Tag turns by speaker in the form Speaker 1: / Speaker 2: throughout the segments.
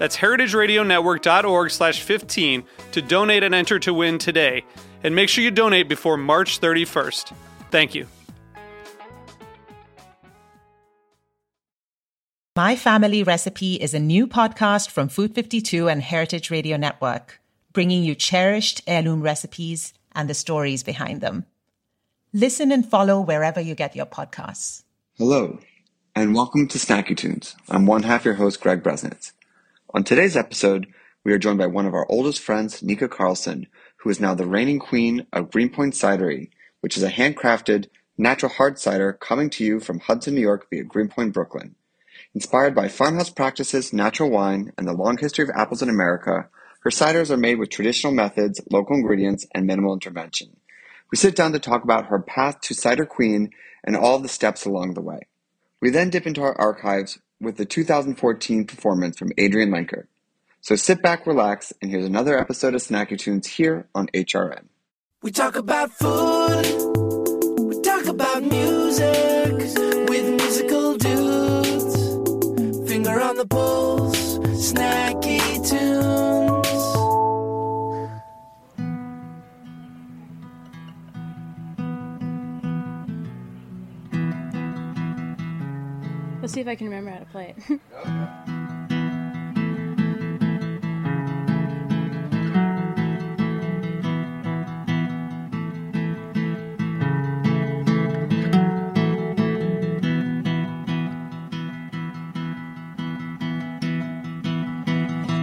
Speaker 1: That's heritageradionetwork.org slash 15 to donate and enter to win today. And make sure you donate before March 31st. Thank you.
Speaker 2: My Family Recipe is a new podcast from Food 52 and Heritage Radio Network, bringing you cherished heirloom recipes and the stories behind them. Listen and follow wherever you get your podcasts.
Speaker 3: Hello, and welcome to Snacky Tunes. I'm one half your host, Greg Bresnitz. On today's episode, we are joined by one of our oldest friends, Nika Carlson, who is now the reigning queen of Greenpoint Cidery, which is a handcrafted, natural hard cider coming to you from Hudson, New York via Greenpoint, Brooklyn. Inspired by farmhouse practices, natural wine, and the long history of apples in America, her ciders are made with traditional methods, local ingredients, and minimal intervention. We sit down to talk about her path to Cider Queen and all the steps along the way. We then dip into our archives with the 2014 performance from Adrianne Lenker. So sit back, relax, and here's another episode of Snacky Tunes here on HRN.
Speaker 4: We talk about food, we talk about music with musical dudes. Finger on the pulse, snacky tunes.
Speaker 5: Let's see if I can remember how to play it.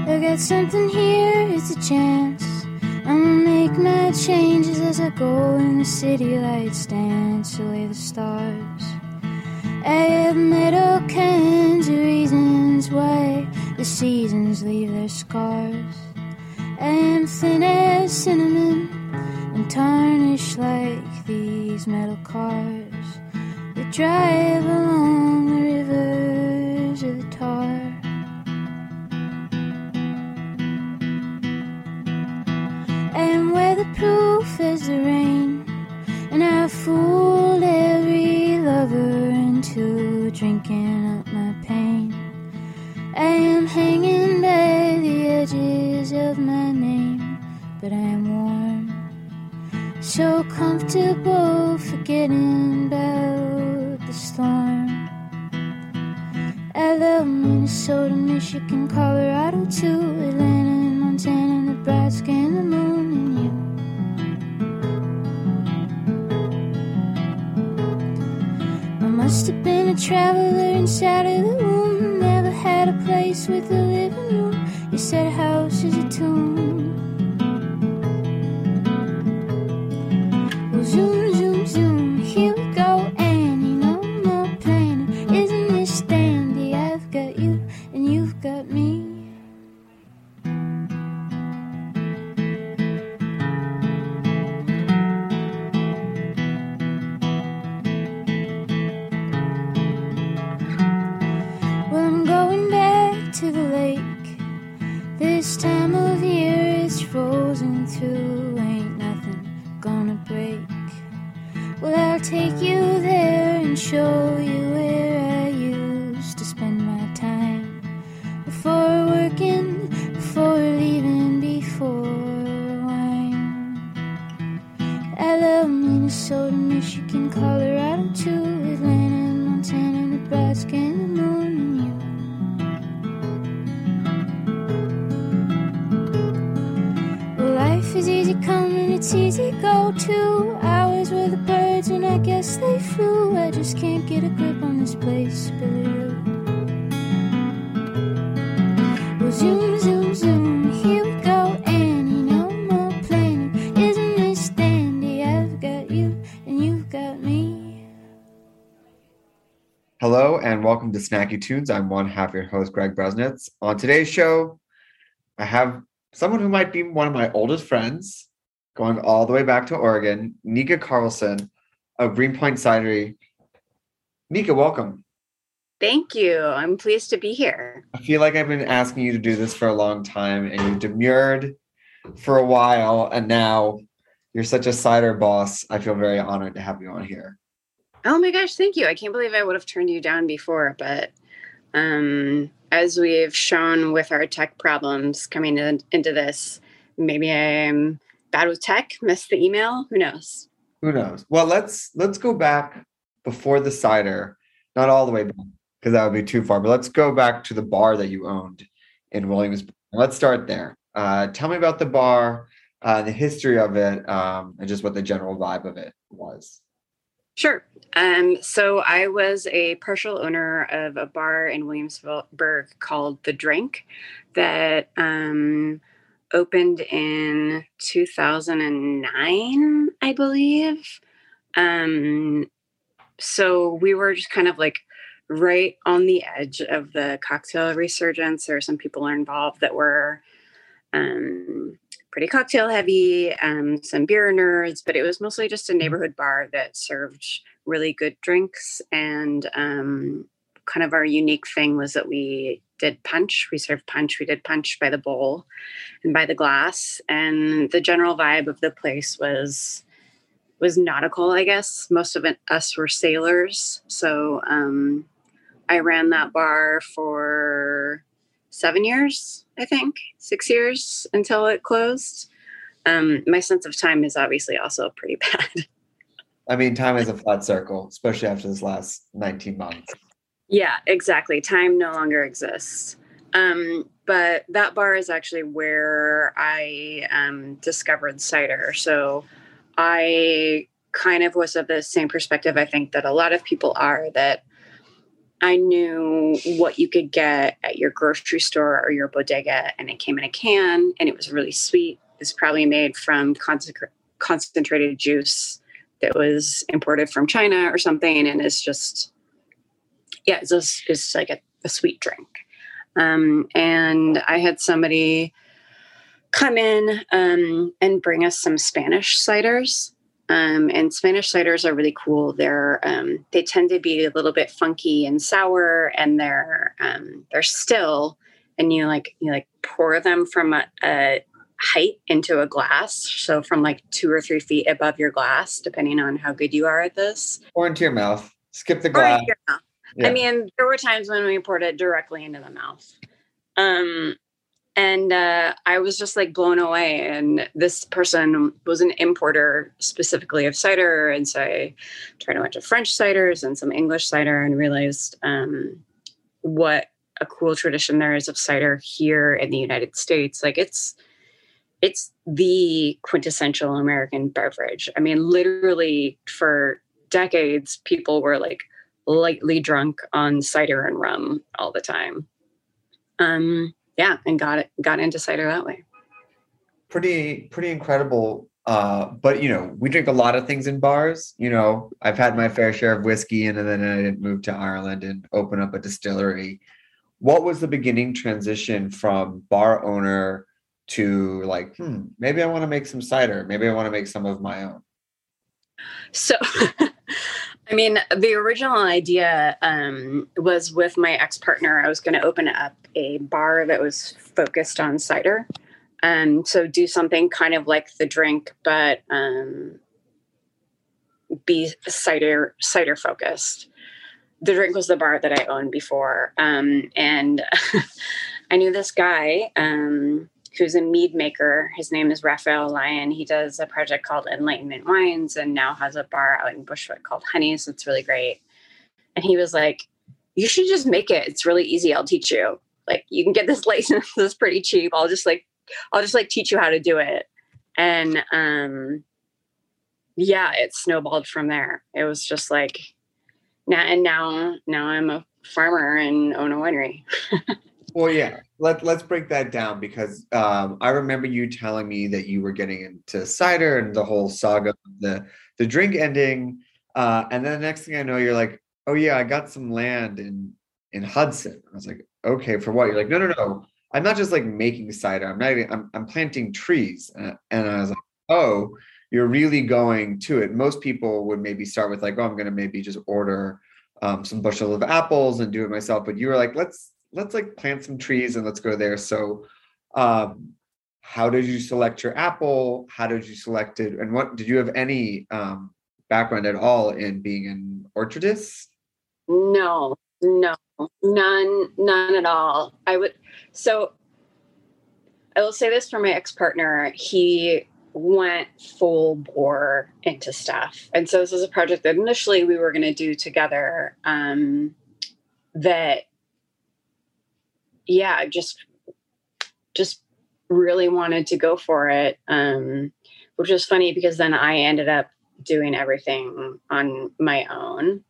Speaker 6: I got something here, it's a chance. I'ma make my changes as I go in the city lights dance away the stars. I met all kinds of reasons why the seasons leave their scars. I am thin as cinnamon and tarnished like these metal cars that drive along drinking up my pain. I am hanging by the edges of my name, but I am warm, so comfortable forgetting about the storm. I love Minnesota, Michigan, Colorado too, must have been a traveler inside of the womb. Never had a place with a living room. You said a house is a tomb. Minnesota, Michigan, Colorado too, Atlanta, Montana, Nebraska, and the moon and you. Well, life is easy coming, it's it's easy go to hours where the birds and I guess they flew. I just can't get a grip on this place, Billy
Speaker 7: to Snacky Tunes. I'm one half your host, Greg Bresnitz. On today's show, I have someone who might be one of my oldest friends, going all the way back to Oregon, Nika Carlson of Greenpoint Cidery. Nika, welcome.
Speaker 8: Thank you. I'm pleased to be here.
Speaker 7: I feel like I've been asking you to do this for a long time and you demurred for a while, and now you're such a cider boss. I feel very honored to have you on here.
Speaker 8: Oh my gosh, thank you. I can't believe I would have turned you down before, but um, as we've shown with our tech problems coming in, into this, maybe I'm bad with tech, missed the email. Who knows?
Speaker 7: Who knows? Well, let's let's go back before the cider, not all the way back because that would be too far. But let's go back to the bar that you owned in Williamsburg. Let's start there. Uh, tell me about the bar, uh, the history of it, um, and just what the general vibe of it was.
Speaker 8: Sure. Um, so I was a partial owner of a bar in Williamsburg called The Drink that um, opened in 2009, I believe. Um, so we were just kind of like right on the edge of the cocktail resurgence. There are some people involved that were um, pretty cocktail heavy, um, some beer nerds, but it was mostly just a neighborhood bar that served really good drinks. And um, kind of our unique thing was that we did punch. We served punch. We did punch by the bowl and by the glass. And the general vibe of the place was was nautical, I guess. Most of it, us were sailors. So um, I ran that bar for seven years, I think, six years until it closed. Um, my sense of time is obviously also pretty bad.
Speaker 7: I mean, time is a flat circle, especially after this last 19 months.
Speaker 8: yeah, exactly. Time no longer exists. Um, but that bar is actually where I um, discovered cider. So I kind of was of the same perspective, I think, that a lot of people are that I knew what you could get at your grocery store or your bodega, and it came in a can and it was really sweet. It's probably made from concentra- concentrated juice that was imported from China or something, and it's just, yeah, it's just it's like a, a sweet drink. Um, and I had somebody come in um, and bring us some Spanish ciders. Um, and Spanish ciders are really cool. They're um, they tend to be a little bit funky and sour, and they're um, they're still. And you like you like pour them from a, a height into a glass, so from like two or three feet above your glass, depending on how good you are at this.
Speaker 7: Or into your mouth. Skip the glass.
Speaker 8: into your mouth.
Speaker 7: Yeah.
Speaker 8: I mean, there were times when we poured it directly into the mouth. Um, and uh, I was just like blown away. And this person was an importer specifically of cider. And so I tried a bunch of French ciders and some English cider and realized um, what a cool tradition there is of cider here in the United States. Like it's, it's the quintessential American beverage. I mean, literally for decades, people were like lightly drunk on cider and rum all the time. Um, yeah, and got it got into cider that way.
Speaker 7: pretty pretty incredible uh but you know we drink a lot of things in bars you know. I've had my fair share of whiskey and then i didn't move to ireland and open up a distillery. What was the beginning transition from bar owner to like hmm maybe i want to make some cider maybe i want to make some of my own?
Speaker 8: So, I mean, the original idea um, was with my ex partner. I was going to open up a bar that was focused on cider. Um, so, do something kind of like the drink, but um, be cider cider focused. The drink was the bar that I owned before, um, and I knew this guy um, who's a mead maker. His name is Raphael Lyon. He does a project called Enlightenment Wines and now has a bar out in Bushwick called Honey. So It's really great. And he was like, You should just make it. It's really easy. I'll teach you. Like you can get this license. It's pretty cheap. I'll just like I'll just like teach you how to do it. and um yeah it snowballed from there it was just like now and now now i'm a farmer and own a winery
Speaker 7: well yeah let, let's break that down because um, i remember you telling me that you were getting into cider and the whole saga of the the drink ending uh, and then the next thing i know you're like oh yeah i got some land in in hudson i was like okay for what you're like no no no i'm not just like making cider i'm not even, I'm, I'm planting trees and i was like oh you're really going to it. Most people would maybe start with like, oh, I'm going to maybe just order um, some bushel of apples and do it myself. But you were like, let's let's like plant some trees and let's go there. So, um, how did you select your apple? How did you select it? And what did you have any um, background at all in being an orchardist?
Speaker 8: No, no, none, none at all. I would so. I will say this for my ex partner. He went full bore into stuff. And so this was a project that initially we were going to do together. Um, that, yeah, just just really wanted to go for it. Um, which was funny because then I ended up doing everything on my own.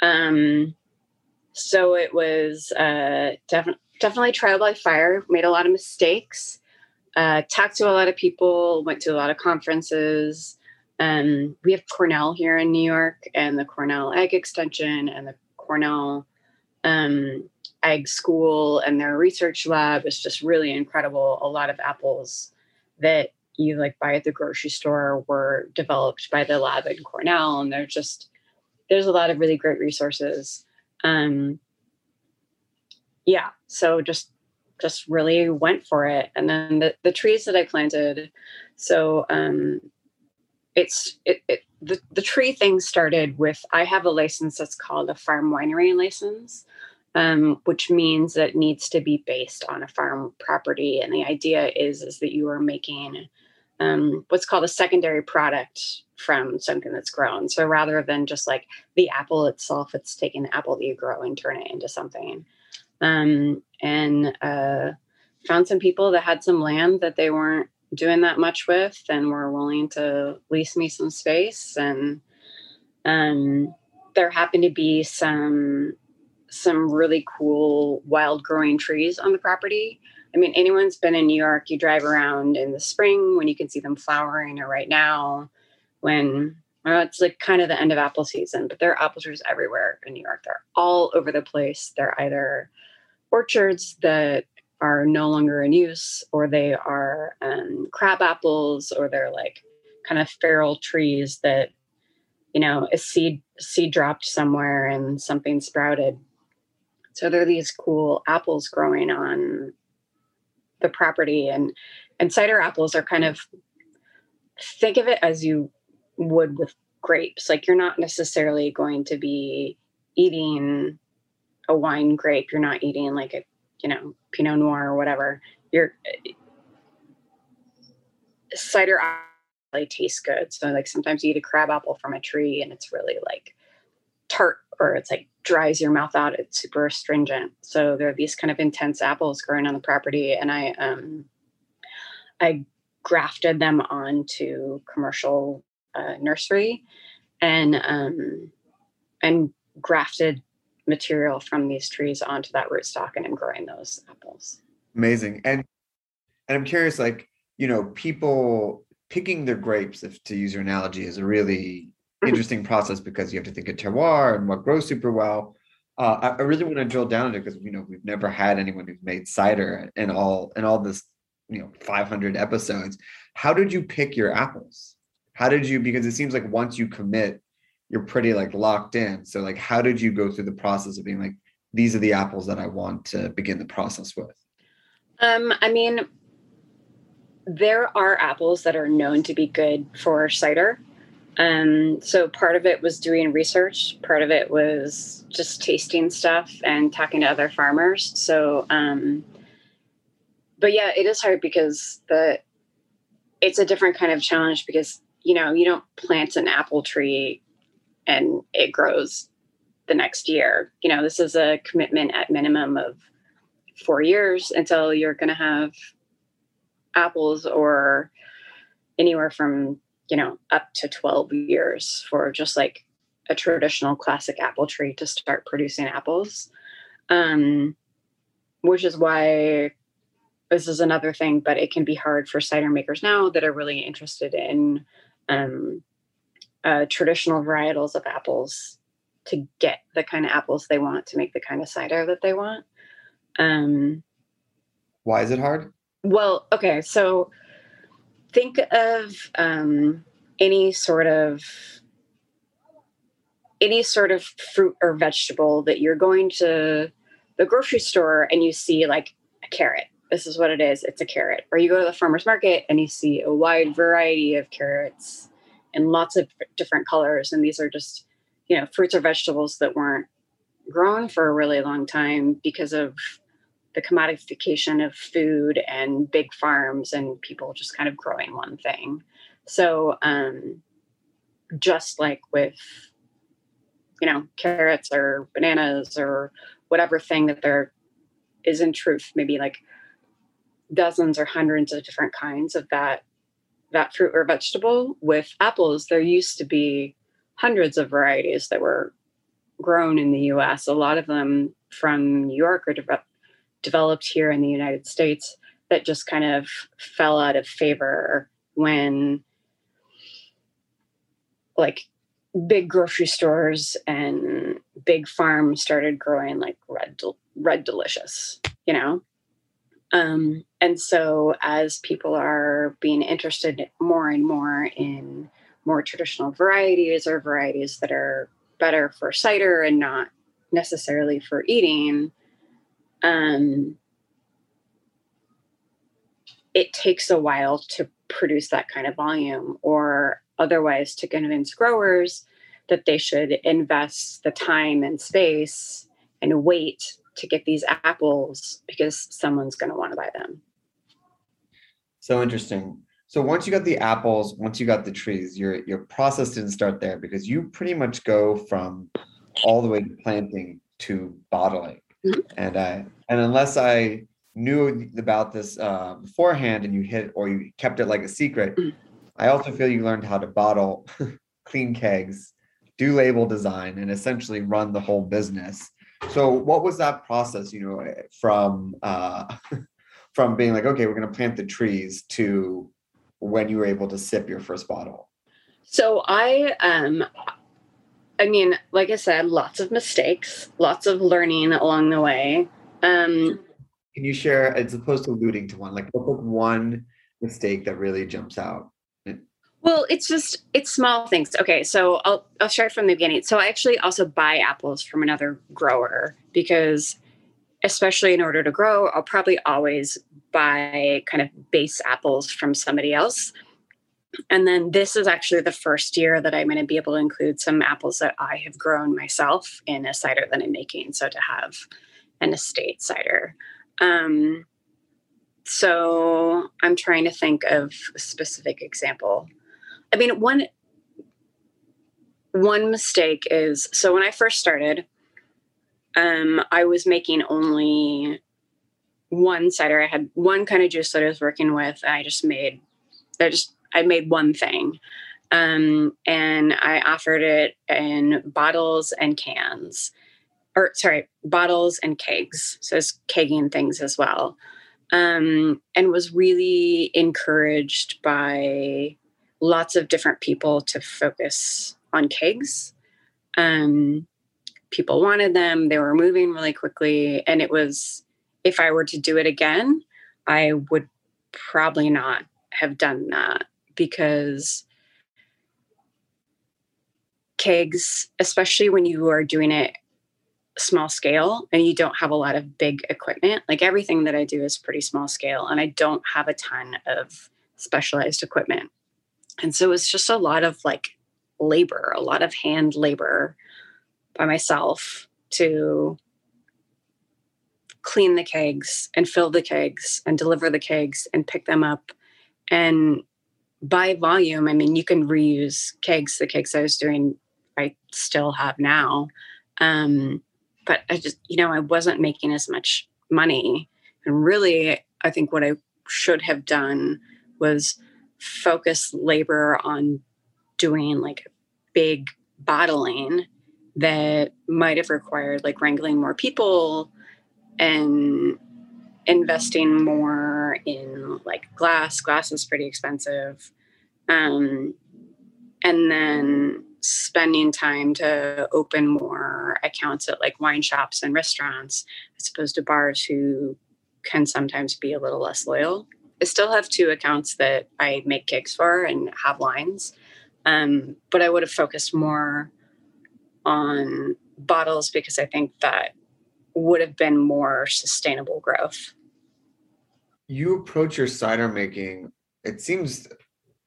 Speaker 8: Um, so it was uh, definitely definitely trial by fire. Made a lot of mistakes uh, talked to a lot of people, went to a lot of conferences. Um, we have Cornell here in New York, and the Cornell Ag Extension, and the Cornell um, Ag School, and their research lab is just really incredible. A lot of apples that you like buy at the grocery store were developed by the lab in Cornell, and they're just there's a lot of really great resources. Um, yeah, so just just really went for it. And then the, the trees that I planted, so um, it's it, it the, the tree thing started with I have a license that's called a farm winery license, um, which means that it needs to be based on a farm property. And the idea is is that you are making um, what's called a secondary product from something that's grown. So rather than just like the apple itself, it's taking the apple that you grow and turn it into something um, and uh, found some people that had some land that they weren't doing that much with and were willing to lease me some space and um, there happened to be some some really cool wild growing trees on the property. I mean anyone's been in new york you drive around in the spring when you can see them flowering or right now when well, it's like kind of the end of apple season but there are apple trees everywhere in new york. They're all over the place. They're either orchards that are no longer in use, or they are um, crab apples, or they're like kind of feral trees that you know a seed seed dropped somewhere and something sprouted. So there are these cool apples growing on the property, and and cider apples are kind of think of it as you would with grapes. Like you're not necessarily going to be eating a wine grape. You're not eating like a, you know, Pinot Noir or whatever. You're cider really tastes good. So like sometimes you eat a crab apple from a tree and it's really like tart or it's like dries your mouth out. It's super astringent. So there are these kind of intense apples growing on the property, and I um I grafted them onto commercial uh, nursery and um and grafted material from these trees onto that rootstock and I'm growing those apples.
Speaker 7: Amazing. And and I'm curious, like, you know, people picking their grapes, if to use your analogy, is a really. interesting process because you have to think of terroir and what grows super well. Uh, I, really want to drill down into because you know we've never had anyone who's made cider in all in all this you know 500 episodes. How did you pick your apples? How did you because it seems like once you commit you're pretty like locked in. So like how did you go through the process of being like these are the apples that I want to begin the process with?
Speaker 8: Um I mean there are apples that are known to be good for cider. Um, so part of it was doing research, part of it was just tasting stuff and talking to other farmers. So, um, but yeah, it is hard because the it's a different kind of challenge because you know you don't plant an apple tree and it grows the next year. You know, this is a commitment at minimum of four years until you're going to have apples or anywhere from you know up to 12 years for just like a traditional classic apple tree to start producing apples um, which is why this is another thing but it can be hard for cider makers now that are really interested in um, uh, traditional varietals of apples to get the kind of apples they want to make the kind of cider that they want um,
Speaker 7: Why is it hard?
Speaker 8: well, okay, so think of um, any sort of any sort of fruit or vegetable that you're going to the grocery store and you see like a carrot. This is what it is. It's a carrot. Or you go to the farmer's market and you see a wide variety of carrots in lots of different colors. And these are just, you know, fruits or vegetables that weren't grown for a really long time because of the commodification of food and big farms and people just kind of growing one thing. So, um, just like with, you know, carrots or bananas or whatever thing that there is in truth, maybe like dozens or hundreds of different kinds of that that fruit or vegetable. With apples, there used to be hundreds of varieties that were grown in the U.S. A lot of them from New York or de- developed here in the United States that just kind of fell out of favor when like big grocery stores and big farms started growing like red red delicious you know? Um, and so as people are being interested more and more in more traditional varieties or varieties that are better for cider and not necessarily for eating um, it takes a while to produce that kind of volume or otherwise to convince growers that they should invest the time and space and wait to get these apples because someone's going to want to buy them.
Speaker 7: So interesting. So once you got the apples, once you got the trees, your your process didn't start there because you pretty much go from all the way to planting to bottling.
Speaker 8: Mhm.
Speaker 7: And I and unless I knew about this uh, beforehand and you hit or you kept it like a secret,
Speaker 8: Mhm.
Speaker 7: I also feel you learned how to bottle, clean kegs, do label design, and essentially run the whole business. So what was that process? You know, eh, from uh, from being like, okay, we're going to plant the trees to when you were able to sip your first bottle.
Speaker 8: So I um I mean, like I said, lots of mistakes, lots of learning along the way. Um
Speaker 7: Can you share, as opposed to alluding to one, like one mistake that really jumps out?
Speaker 8: Well, it's just it's small things. Okay, so I'll I'll start from the beginning. So I actually also buy apples from another grower because especially in order to grow, I'll probably always buy kind of base apples from somebody else. And then this is actually the first year that I'm going to be able to include some apples that I have grown myself in a cider that I'm making. So to have an estate cider. Um, so I'm trying to think of a specific example. I mean, one one mistake is so when I first started, um, I was making only one cider. I had one kind of juice that I was working with, and I just made I just I made one thing. Um, and I offered it in bottles and cans. Or sorry, bottles and kegs. So it's kegging things as well. Um, and was really encouraged by lots of different people to focus on kegs. Um, people wanted them, they were moving really quickly. And it was, if I were to do it again, I would probably not have done that because kegs, especially when you are doing it small scale and you don't have a lot of big equipment, like everything that I do is pretty small scale, and I don't have a ton of specialized equipment. And so it's just a lot of like labor, a lot of hand labor by myself to clean the kegs and fill the kegs and deliver the kegs and pick them up. And by volume, I mean, you can reuse kegs. The kegs I was doing, I still have now. Um, but I just, you know, I wasn't making as much money. And really, I think what I should have done was focus labor on doing like big bottling that might have required like wrangling more people and investing more in like glass. Glass is pretty expensive. Um, and then spending time to open more accounts at like wine shops and restaurants as opposed to bars who can sometimes be a little less loyal. I still have two accounts that i make cakes for and have lines. Um, but i would have focused more on bottles because I think that would have been more sustainable growth.
Speaker 7: You approach your cider making, it seems,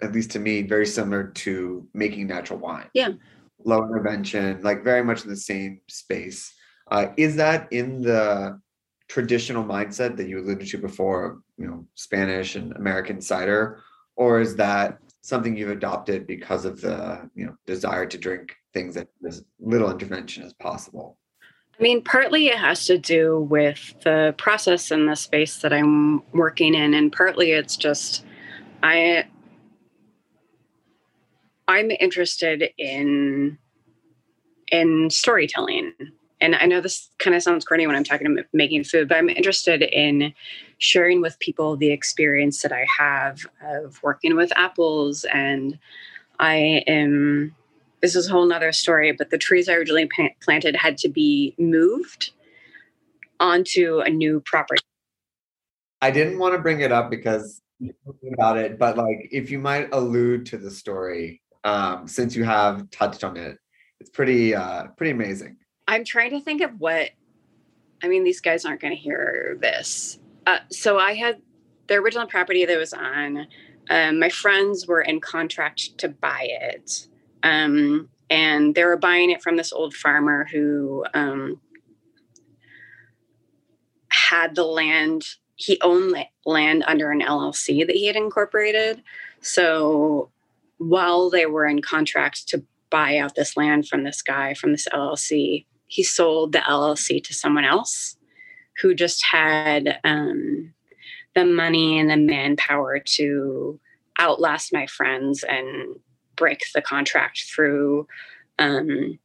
Speaker 7: at least to me, very similar to making natural wine.
Speaker 8: Yeah.
Speaker 7: Low intervention, like very much in the same space. Uh, is that in the traditional mindset that you alluded to before, you know, Spanish and American cider, or is that something you've adopted because of the you know desire to drink things that as little intervention as possible?
Speaker 8: I mean, partly it has to do with the process and the space that I'm working in, and partly it's just I I'm interested in in storytelling. And I know this kind of sounds corny when I'm talking about making food, but I'm interested in sharing with people the experience that I have of working with apples. And I am this is a whole nother story, but the trees I originally planted had to be moved onto a new property.
Speaker 7: I didn't want to bring it up because about it, but like if you might allude to the story, um, since you have touched on it, it's pretty uh pretty amazing.
Speaker 8: I'm trying to think of what I mean, these guys aren't gonna hear this. Uh, so I had the original property that was on. Um, my friends were in contract to buy it um, and they were buying it from this old farmer who um, had the land. He owned land under an LLC that he had incorporated. So while they were in contract to buy out this land from this guy from this LLC, he sold the LLC to someone else who just had um, the money and the manpower to outlast my friends and break the contract through um,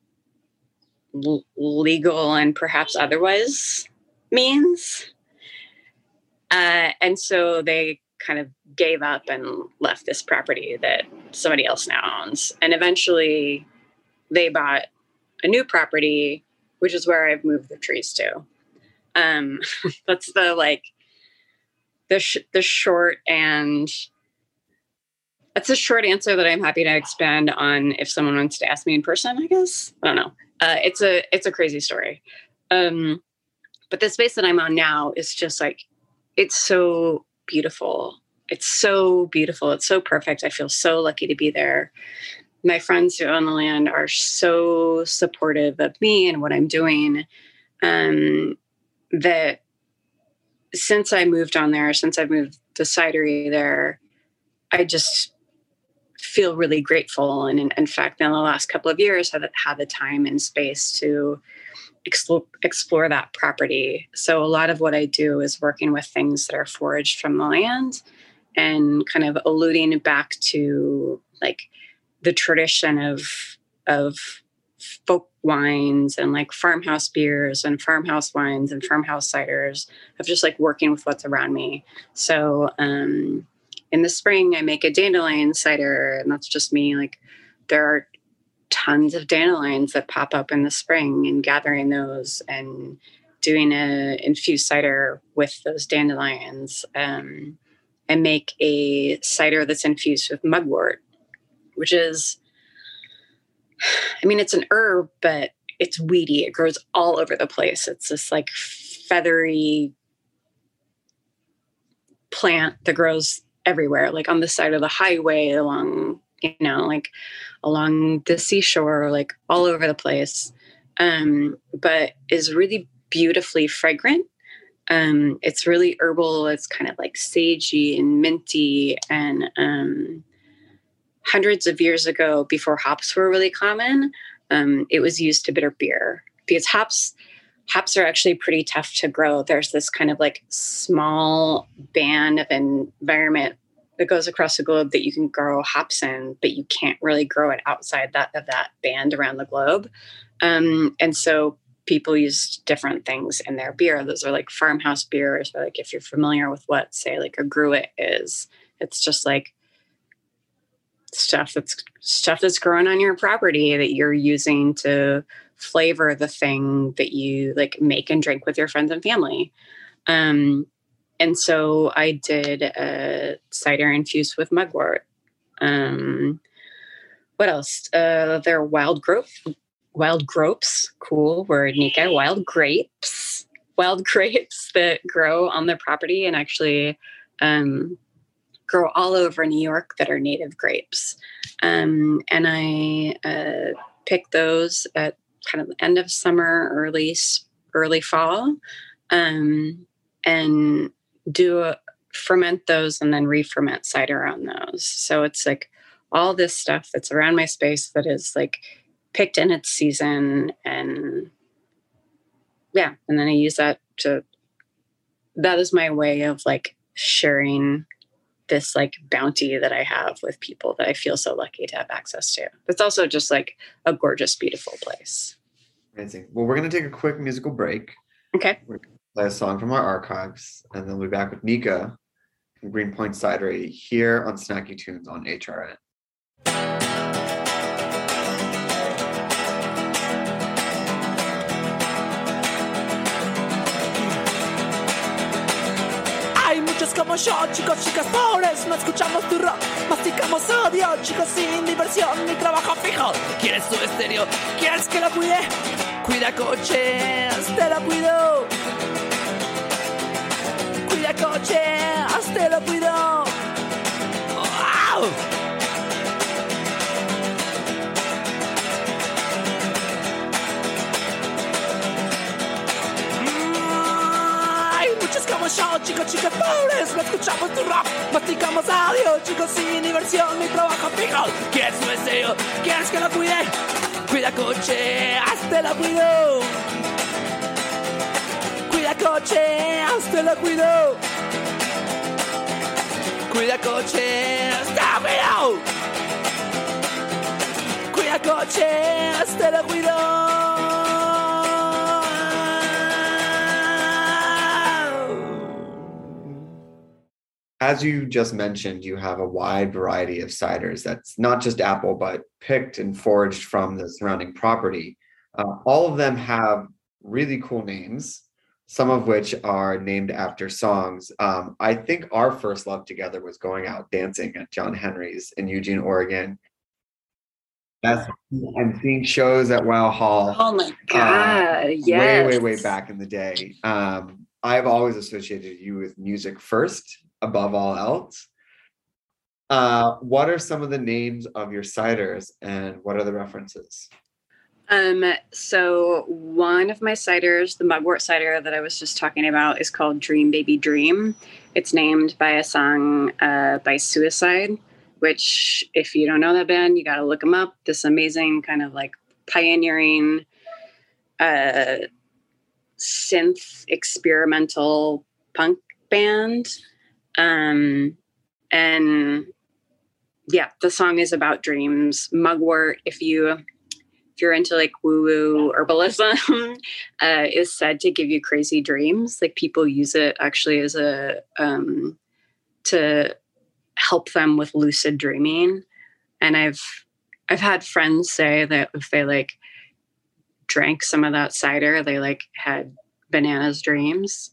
Speaker 8: l- legal and perhaps otherwise means. Uh, and so they kind of gave up and left this property that somebody else now owns. And eventually they bought a new property, which is where I've moved the trees to. Um, that's the like the sh- the short and that's a short answer that I'm happy to expand on if someone wants to ask me in person. I guess I don't know. Uh, it's a it's a crazy story, um, but the space that I'm on now is just like it's so beautiful. It's so beautiful. It's so perfect. I feel so lucky to be there. My friends who own the land are so supportive of me and what I'm doing. Um, that since I moved on there, since I've moved the cidery there, I just feel really grateful. And in, in, fact in the last couple of years have had the time and space to explore, explore that property. So a lot of what i do is working with things that are foraged from the land and kind of alluding back to like the tradition of of folk wines and like farmhouse beers and farmhouse wines and farmhouse ciders of just like working with what's around me. So um in the spring I make a dandelion cider, and that's just me. Like there are tons of dandelions that pop up in the spring, and gathering those and doing a infused cider with those dandelions. Um, and make a cider that's infused with mugwort, which is, I mean, it's an herb, but it's weedy. It grows all over the place. It's this like feathery plant that grows everywhere, like on the side of the highway, along, you know, like along the seashore, like all over the place. Um, but is really beautifully fragrant. Um, it's really herbal. It's kind of like sagey and minty. And um, hundreds of years ago, before hops were really common, um, it was used to bitter beer because hops hops are actually pretty tough to grow. There's this kind of like small band of environment that goes across the globe that you can grow hops in, but you can't really grow it outside that of that band around the globe. Um, and so people use different things in their beer. Those are like farmhouse beers, or like if you're familiar with what, say, like a gruit is, it's just like stuff that's stuff that's grown on your property that you're using to flavor the thing that you like make and drink with your friends and family. Um, and so I did a cider infused with mugwort. Um, what else? Uh, there are wild growth, wild gropes, cool word, Nika. Wild grapes, wild grapes that grow on the property and actually um, grow all over New York that are native grapes. Um, and I uh, pick those at kind of end of summer, early early fall, um, and do a, ferment those and then re-ferment cider on those. So it's like all this stuff that's around my space that is like picked in its season and yeah, and then I use that to that is my way of like sharing this like bounty that I have with people that I feel so lucky to have access to. It's also just like a gorgeous, beautiful place.
Speaker 7: Amazing. Well, we're going to take a quick musical break.
Speaker 8: Okay.
Speaker 7: We're going to play a song from our archives, and then we'll be back with Nika from Greenpoint Cidery here on Snacky Tunes on HRN.
Speaker 4: Como yo, chicos, chicas pobres, no escuchamos tu rock, masticamos odio, chicos sin diversión, ni trabajo fijo. ¿Quieres tu estéreo? ¿Quieres que lo cuide? Cuida coches, te lo cuido. Cuida coches, te lo cuido. Como yo, chicos, chicas pobres, no escuchamos tu rock, masticamos audio, chicos sin diversión, ni trabajo fijo. ¿Quieres un estéreo? ¿Quieres que lo cuide? Cuida coche, hazte lo cuido. Cuida coche, hazte lo cuido. Cuida coche, hazte lo cuido. Cuida coche, hazte lo cuido.
Speaker 7: As you just mentioned, you have a wide variety of ciders that's not just apple, but picked and foraged from the surrounding property. Uh, all of them have really cool names, some of which are named after songs. Um, I think our first love together was going out dancing at John Henry's in Eugene, Oregon. That's, and seeing shows at Wow Hall.
Speaker 8: Oh my God. yes.
Speaker 7: Way, way, way back in the day. Um, I've always associated you with music first, above all else. Uh, what are some of the names of your ciders and what are the references?
Speaker 8: Um, so one of my ciders, the mugwort cider that I was just talking about, is called Dream Baby Dream. It's named by a song uh, by Suicide, which, if you don't know that band, you got to look them up. This amazing kind of like pioneering uh, synth experimental punk band. Um, and yeah, the song is about dreams. Mugwort, if you if you're into like woo woo herbalism, uh, is said to give you crazy dreams. Like people use it actually as a um, to help them with lucid dreaming. And I've I've had friends say that if they like drank some of that cider, they like had bananas dreams.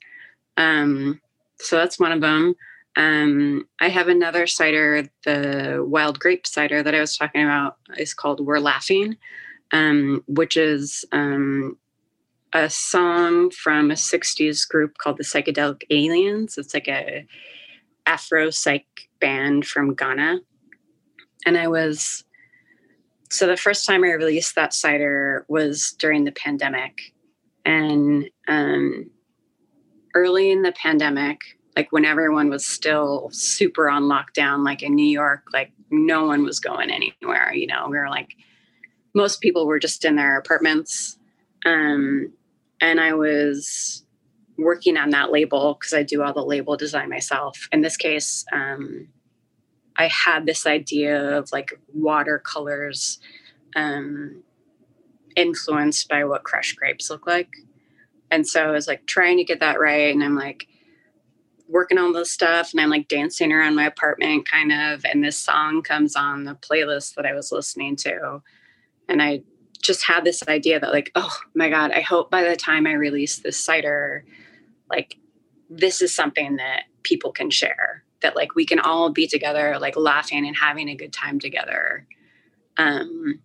Speaker 8: Um, so that's one of them. Um, I have another cider, the wild grape cider that I was talking about is called We're Laughing, um, which is um, a song from a 60s group called the Psychedelic Aliens. It's like a Afro psych band from Ghana. And I was, so the first time I released that cider was during the pandemic. And um, early in the pandemic, like when everyone was still super on lockdown, like in New York, like no one was going anywhere. You know, we were like, most people were just in their apartments. Um, and I was working on that label because I do all the label design myself. In this case, um, I had this idea of like watercolors um, influenced by what crushed grapes look like. And so I was like trying to get that right. And I'm like working on this stuff and I'm like dancing around my apartment kind of. And this song comes on the playlist that I was listening to. And I just had this idea that like, oh my God, I hope by the time I release this cider, like this is something that people can share that like we can all be together like laughing and having a good time together um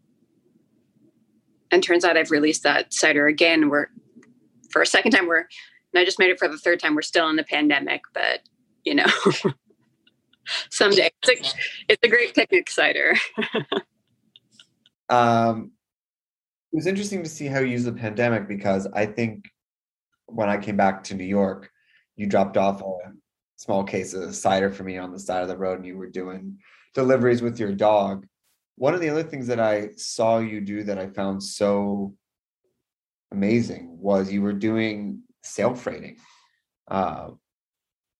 Speaker 8: and turns out i've released that cider again we're for a second time we're and i just made it for the third time. We're still in the pandemic but you know someday. It's a, it's a great picnic cider
Speaker 7: um it was interesting to see how you use the pandemic because i think when i came back to new york you dropped off a small case of cider for me on the side of the road and you were doing deliveries with your dog. One of the other things that I saw you do that I found so amazing was you were doing sail freighting, uh,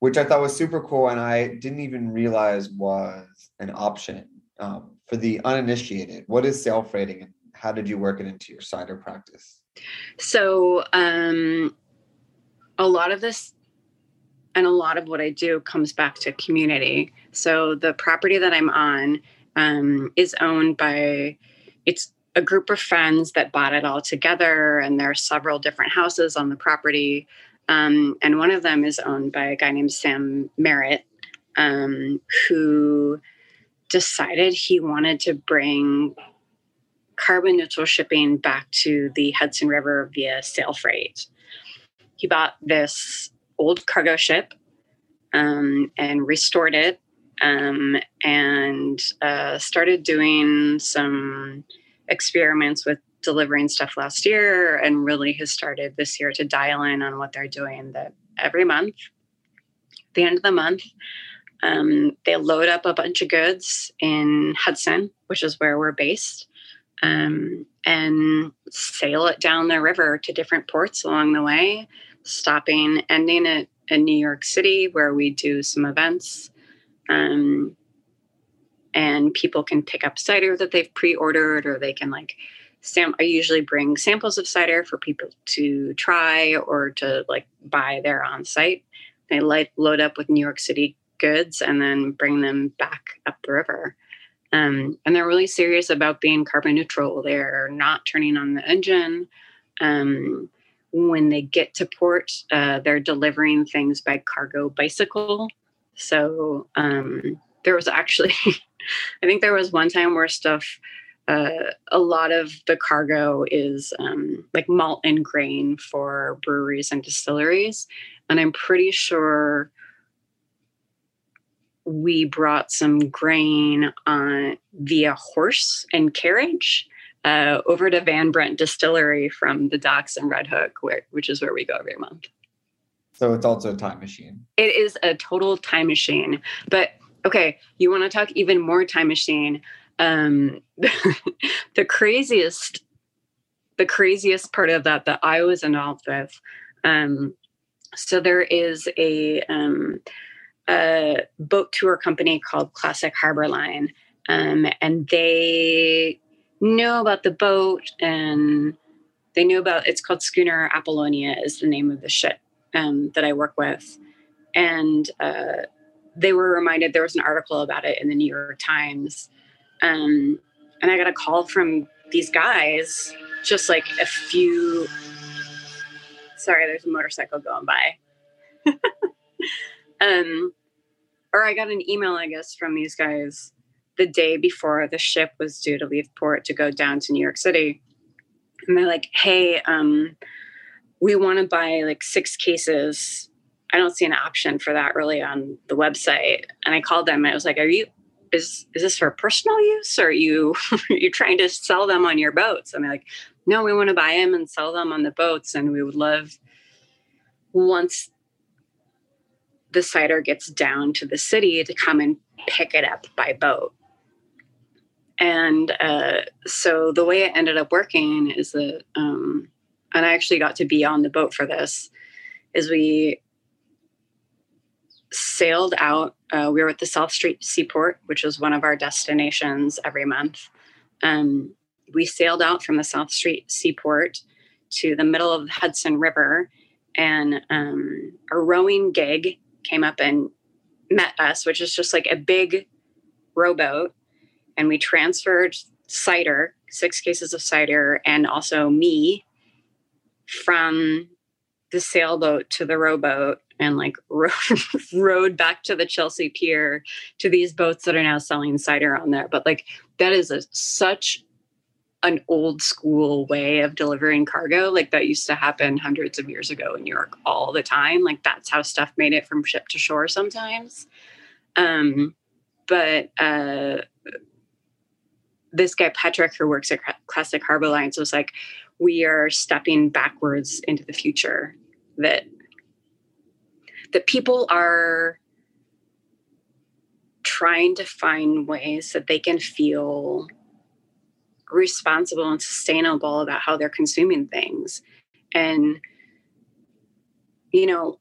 Speaker 7: which I thought was super cool. And I didn't even realize was an option um, for the uninitiated. What is sail freighting and how did you work it into your cider practice?
Speaker 8: So, um, a lot of this and a lot of what I do comes back to community. So the property that I'm on um, is owned by it's a group of friends that bought it all together, and there are several different houses on the property. Um, and one of them is owned by a guy named Sam Merrett, um, who decided he wanted to bring carbon neutral shipping back to the Hudson River via sail freight. He bought this old cargo ship um, and restored it um, and uh, started doing some experiments with delivering stuff last year and really has started this year to dial in on what they're doing that every month at the end of the month um, they load up a bunch of goods in hudson which is where we're based um, and sail it down the river to different ports along the way stopping, ending it in New York City where we do some events. Um, and people can pick up cider that they've pre-ordered or they can like sam i usually bring samples of cider for people to try or to like buy there on site. They light, load up with new york city goods and then bring them back up the river. Um, and they're really serious about being carbon neutral. They're not turning on the engine. Um, when they get to port, uh, they're delivering things by cargo bicycle. So um, there was actually, I think there was one time where stuff, uh, a lot of the cargo is um, like malt and grain for breweries and distilleries. And I'm pretty sure we brought some grain on via horse and carriage uh, over to Van Brunt Distillery from the docks in Red Hook, where, which is where we go every month.
Speaker 7: So it's also a time machine.
Speaker 8: It is a total time machine. But okay, you want to talk even more time machine? Um, the craziest, the craziest part of that that I was involved with. Um, so there is a, um, a boat tour company called Classic Harbor Line, um, and they know about the boat and they knew about it's called Schooner Apollonia is the name of the ship um, that I work with, and uh, they were reminded there was an article about it in the New York Times, um, and I got a call from these guys just like a few. Sorry, there's a motorcycle going by. um, or I got an email, I guess, from these guys the day before the ship was due to leave port to go down to New York City. And they're like, hey, um, we want to buy like six cases. I don't see an option for that really on the website. And I called them and I was like, are you, is, is this for personal use or are you, you trying to sell them on your boats? They're like, no, we want to buy them and sell them on the boats. And we would love once the cider gets down to the city to come and pick it up by boat. And uh, so the way it ended up working is that, um, and I actually got to be on the boat for this, is we sailed out. Uh, we were at the South Street Seaport, which is one of our destinations every month. Um, we sailed out from the South Street Seaport to the middle of the Hudson River, and um, a rowing gig came up and met us, which is just like a big rowboat. And we transferred cider, six cases of cider, and also me from the sailboat to the rowboat and like rode, back to the Chelsea pier to these boats that are now selling cider on there. But like that is a, such an old school way of delivering cargo. Like that used to happen hundreds of years ago in New York all the time. Like that's how stuff made it from ship to shore sometimes. Um, but uh, this guy Patrick, who works at Classic Harbor Lines, was like, "We are stepping backwards into the future. That that people are trying to find ways that they can feel responsible and sustainable about how they're consuming things. And, you know,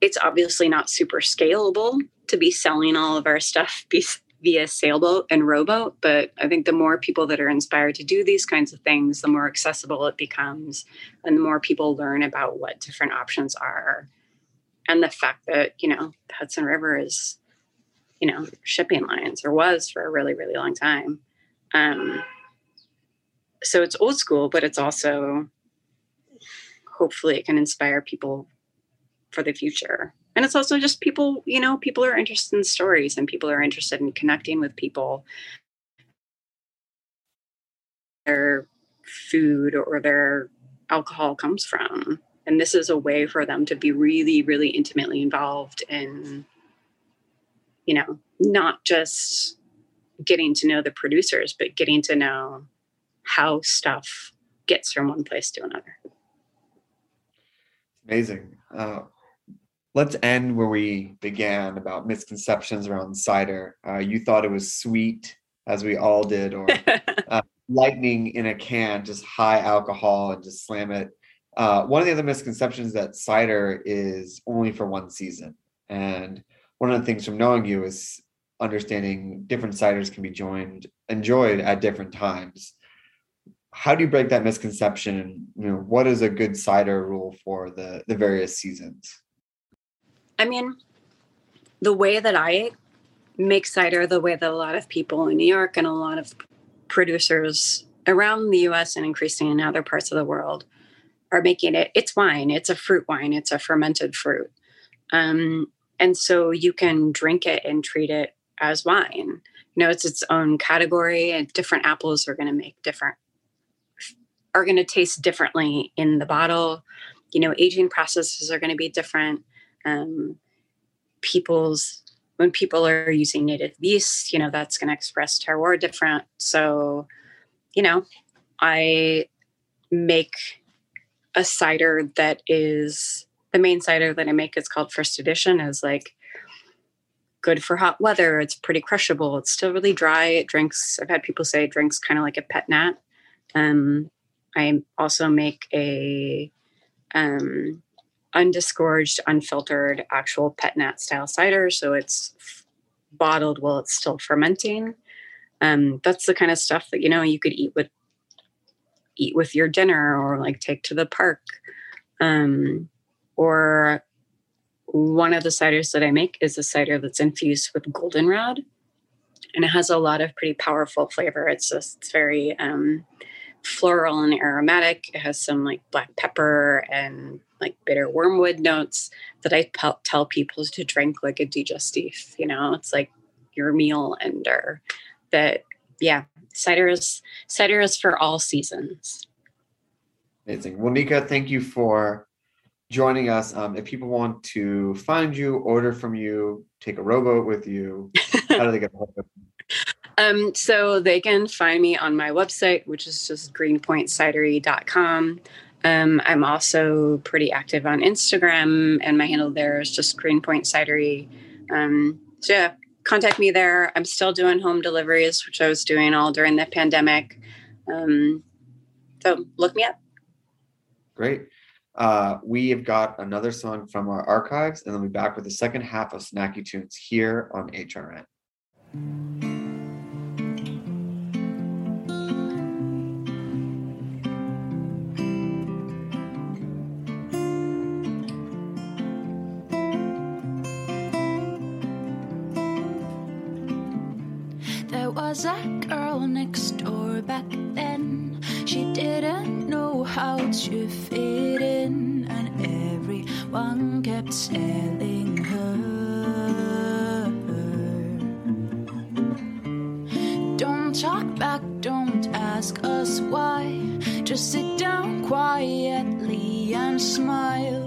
Speaker 8: it's obviously not super scalable to be selling all of our stuff via sailboat and rowboat, but I think the more people that are inspired to do these kinds of things, the more accessible it becomes, and the more people learn about what different options are and the fact that you know the Hudson River is you know shipping lines or was for a really really long time. Um, so it's old school, but it's also hopefully it can inspire people for the future. And it's also just people, you know, people are interested in stories and people are interested in connecting with people. Their food or their alcohol comes from and this is a way for them to be really really intimately involved in you know not just getting to know the producers but getting to know how stuff gets from one place to another.
Speaker 7: Amazing. Uh, let's end where we began about misconceptions around cider. Uh, you thought it was sweet as we all did or uh, lightning in a can just high alcohol and just slam it uh, one of the other misconceptions that cider is only for one season. And one of the things from knowing you is understanding different ciders can be joined enjoyed at different times. How do you break that misconception? You know, what is a good cider rule for the the various seasons?
Speaker 8: I mean, the way that I make cider, the way that a lot of people in New York and a lot of producers around the US and increasingly in other parts of the world are making it it's wine it's a fruit wine it's a fermented fruit. Um, and so you can drink it and treat it as wine. You know it's its own category and different apples are going to make different are going to taste differently in the bottle. You know aging processes are going to be different. Um, people's when people are using native yeast you know that's going to express terroir different. So you know i make a cider that is the main cider that I make is called First Edition is like good for hot weather. It's pretty crushable. It's still really dry. It drinks. I've had people say it drinks kind of like a pet nat. Um, I also make a um, undisgorged, unfiltered, actual pet nat style cider. So it's f- bottled while it's still fermenting. Um, that's the kind of stuff that you know you could eat with eat with your dinner or like take to the park. Um, or one of the ciders that I make is a cider that's infused with goldenrod. And it has a lot of pretty powerful flavor. It's just it's very um, floral and aromatic. It has some like black pepper and like bitter wormwood notes that I tell people to drink like a digestif. You know, it's like your meal ender. That yeah, cider is cider is for all seasons.
Speaker 7: Amazing. Well, Nika, thank you for joining us. Um, if people want to find you, order from you, take a rowboat with you, how do they get a hold of you?
Speaker 8: Um, so they can find me on my website, which is just greenpointcidery.com. Um, I'm also pretty active on Instagram, and my handle there is just Greenpoint Cidery. Um, so yeah, contact me there. I'm still doing home deliveries, which I was doing all during the pandemic. Um, so look me up.
Speaker 7: Great. Uh, we have got another song from our archives, and then we'll be back with the second half of Snacky Tunes here on HRN.
Speaker 6: next door back then. She didn't know how to fit in, and everyone kept selling her. Don't talk back, don't ask us why. Just sit down quietly and smile.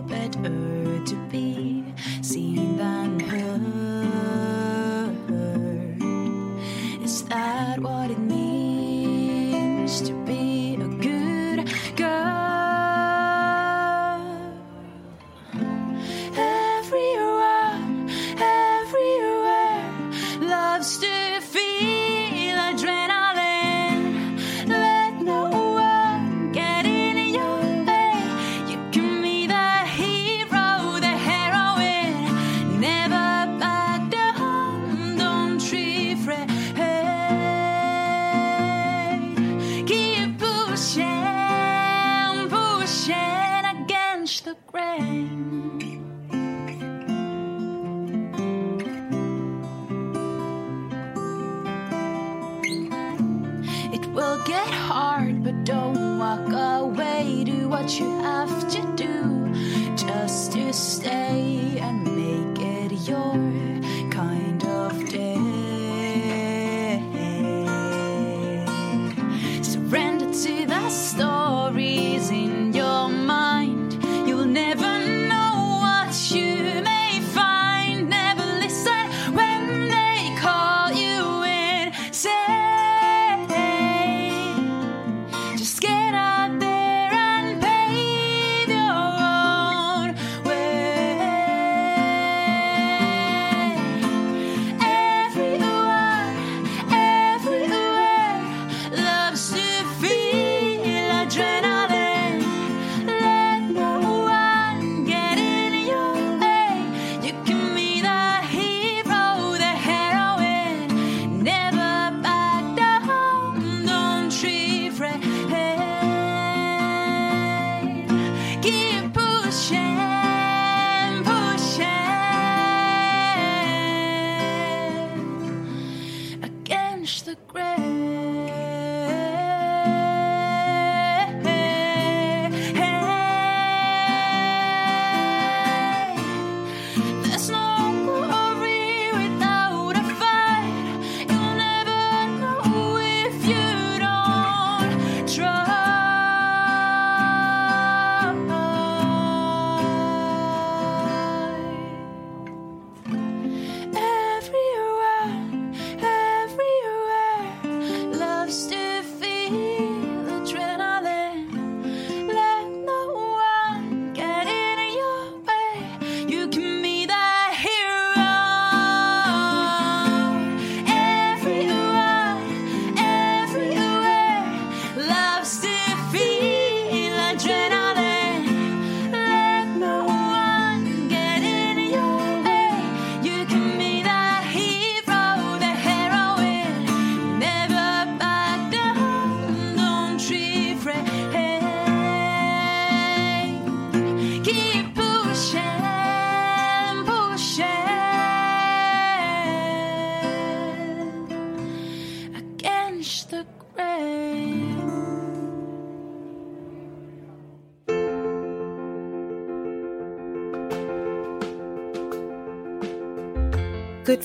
Speaker 6: the
Speaker 2: grave.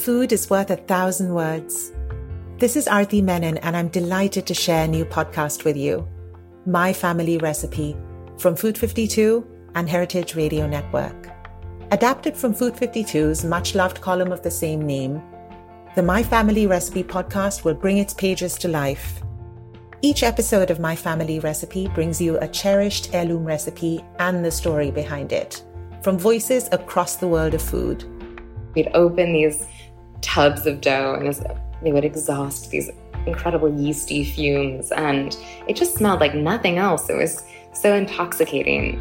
Speaker 2: Food is worth a thousand words. This is Arthi Menon, and I'm delighted to share a new podcast with you My Family Recipe from Food 52 and Heritage Radio Network. Adapted from Food 52's much loved column of the same name, the My Family Recipe podcast will bring its pages to life. Each episode of My Family Recipe brings you a cherished heirloom recipe and the story behind it from voices across the world of food.
Speaker 9: We'd open these tubs of dough and they would exhaust these incredible yeasty fumes and it just smelled like nothing else. It was so intoxicating.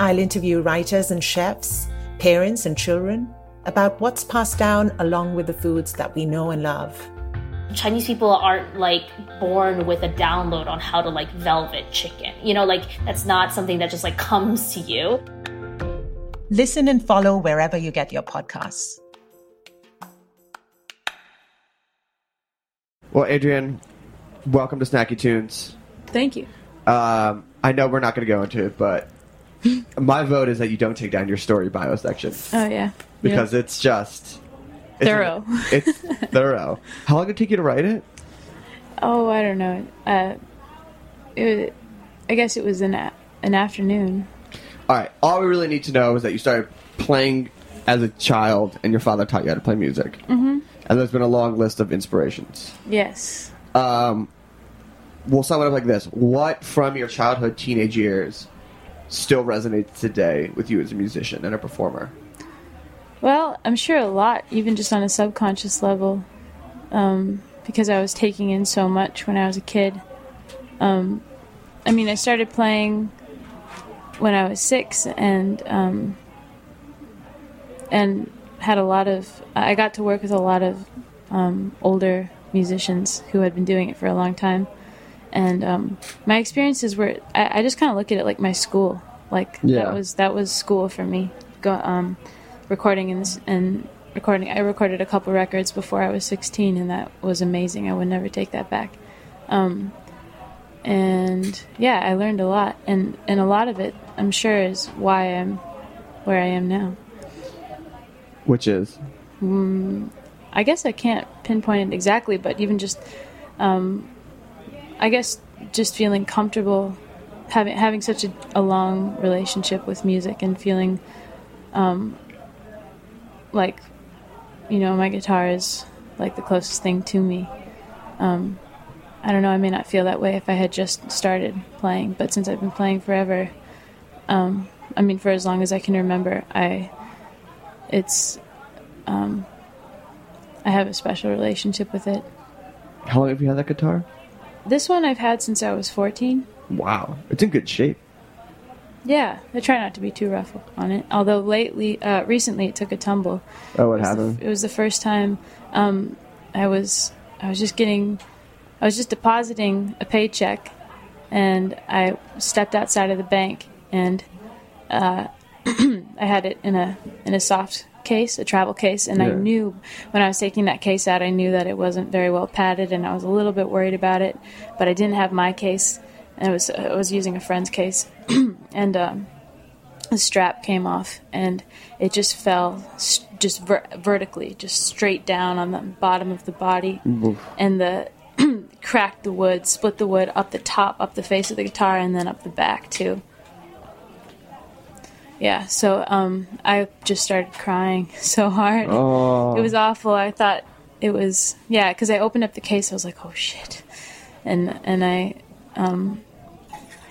Speaker 2: I'll interview writers and chefs, parents and children about what's passed down along with the foods that we know and love.
Speaker 10: Chinese people aren't like born with a download on how to like velvet chicken. You know, like that's not something that just like comes to you.
Speaker 2: Listen and follow wherever you get your podcasts.
Speaker 11: Well, Adrianne, welcome to Snacky Tunes.
Speaker 5: Thank you.
Speaker 11: Um, I know we're not going to go into it, but my vote is that you don't take down your story bio section
Speaker 5: Oh yeah.
Speaker 11: because
Speaker 5: Yeah.
Speaker 11: it's just it's
Speaker 5: Thorough.
Speaker 11: It's thorough. How long did it take you to write it?
Speaker 5: Oh, I don't know. Uh, it, I guess it was an a- an afternoon.
Speaker 11: All right. All we really need to know is that you started playing as a child, and your father taught you how to play music.
Speaker 5: Mhm.
Speaker 11: And there's been a long list of inspirations.
Speaker 5: Yes.
Speaker 11: Um, we'll sum it up like this: What from your childhood, teenage years, still resonates today with you as a musician and a performer?
Speaker 5: Well, I'm sure a lot, even just on a subconscious level, um, because I was taking in so much when I was a kid. Um, I mean, I started playing when I was six, and um, and had a lot of. I got to work with a lot of um, older musicians who had been doing it for a long time, and um, my experiences were. I, I just kind of look at it like my school. Like
Speaker 11: Yeah.
Speaker 5: that was that was school for me. Go, um, recording and, and recording. I recorded a couple records before I was 16, and that was amazing. I would never take that back. Um, and yeah, I learned a lot, and and a lot of it, I'm sure, is why I'm where I am now.
Speaker 11: Which is
Speaker 5: Mm, I guess I can't pinpoint it exactly, but even just, um, I guess just feeling comfortable having having such a, a long relationship with music and feeling, um, like, you know, my guitar is like the closest thing to me. Um, I don't know. I may not feel that way if I had just started playing, but since I've been playing forever, um, I mean, for as long as I can remember, I, it's, um, I have a special relationship with it.
Speaker 11: how long have you had that guitar?
Speaker 5: This one I've had since I was 14.
Speaker 11: Wow, it's in good shape.
Speaker 5: Yeah, I try not to be too rough on it. Although lately, uh, recently, it took a tumble.
Speaker 11: Oh, what
Speaker 5: it
Speaker 11: happened?
Speaker 5: The, it was the first time um, I was I was just getting I was just depositing a paycheck, and I stepped outside of the bank, and uh, I had it in a in a soft case, a travel case, and I knew when I was taking that case out, I knew that it wasn't very well padded, and I was a little bit worried about it. But I didn't have my case, and I was I was using a friend's case, and um, the strap came off, and it just fell s- just ver- vertically, just straight down on the bottom of the body,
Speaker 11: Oof.
Speaker 5: and the cracked the wood, split the wood up the top, up the face of the guitar, and then up the back too. Yeah, so um, I just started crying so hard.
Speaker 11: Oh.
Speaker 5: It was awful. I thought it was yeah, because I opened up the case. I was like, oh shit, and and I, um,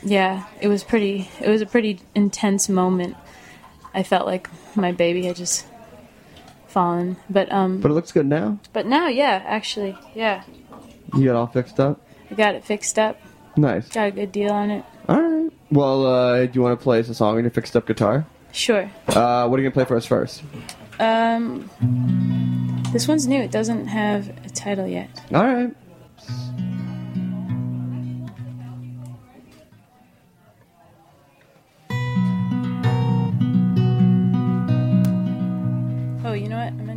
Speaker 5: yeah, it was pretty. It was a pretty intense moment. I felt like my baby had just fallen, but um,
Speaker 11: But it looks good now.
Speaker 5: but now, yeah, actually, yeah,
Speaker 11: You got all fixed up.
Speaker 5: I got it fixed up.
Speaker 11: Nice.
Speaker 5: Got a good deal on it.
Speaker 11: All right. Well, uh, do you want to play us a song on your fixed up guitar?
Speaker 5: Sure.
Speaker 11: Uh, what are you gonna play for us first?
Speaker 5: Um, this one's new. It doesn't have a title yet.
Speaker 11: All right.
Speaker 5: Oh, you know what? I'm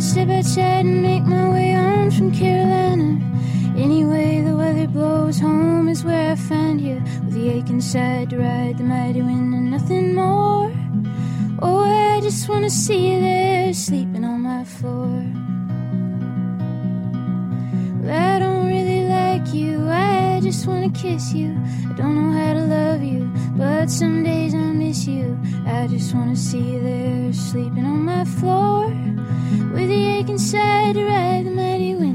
Speaker 6: Well, I step outside and make my way on from Carolina. Anyway, the weather blows home is where I find you. With the aching side to ride the mighty wind and nothing more. Oh, I just wanna see you there sleeping on my floor. Well, I don't really like you, I just wanna kiss you. I don't know how to love you, but some days I miss you. I just wanna see you there sleeping on my floor. With the aching side to ride the mighty wind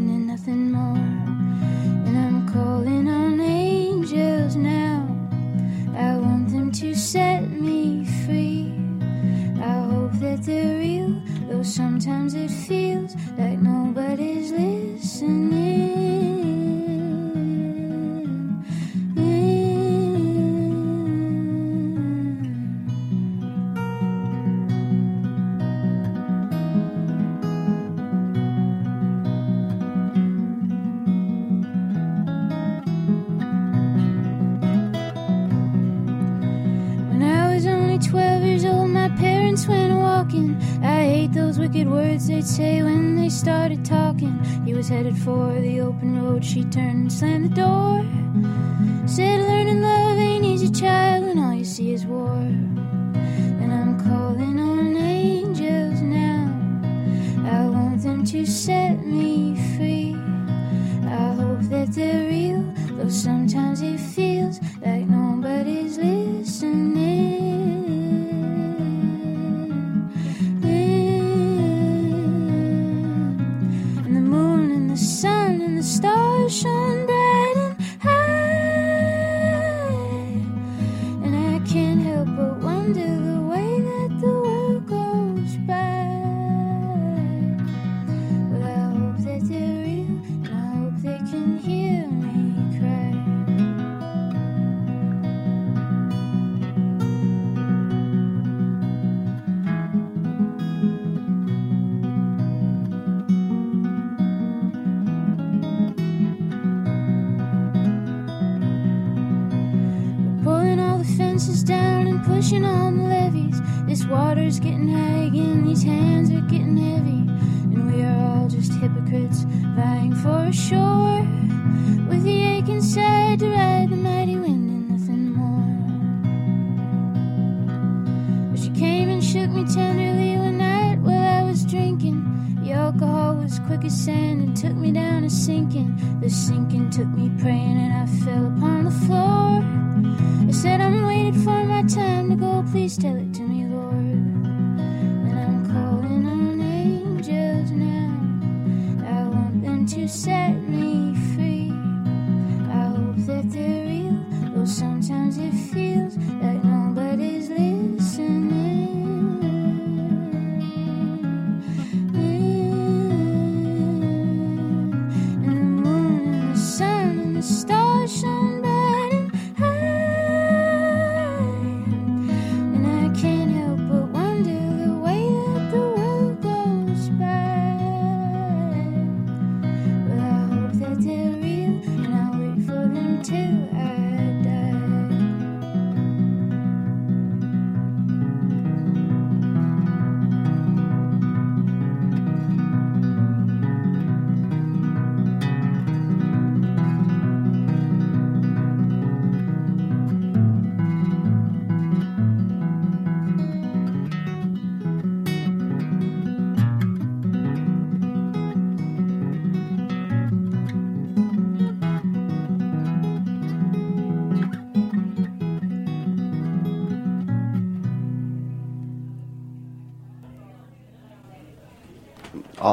Speaker 6: for the open road, she turned and slammed the door.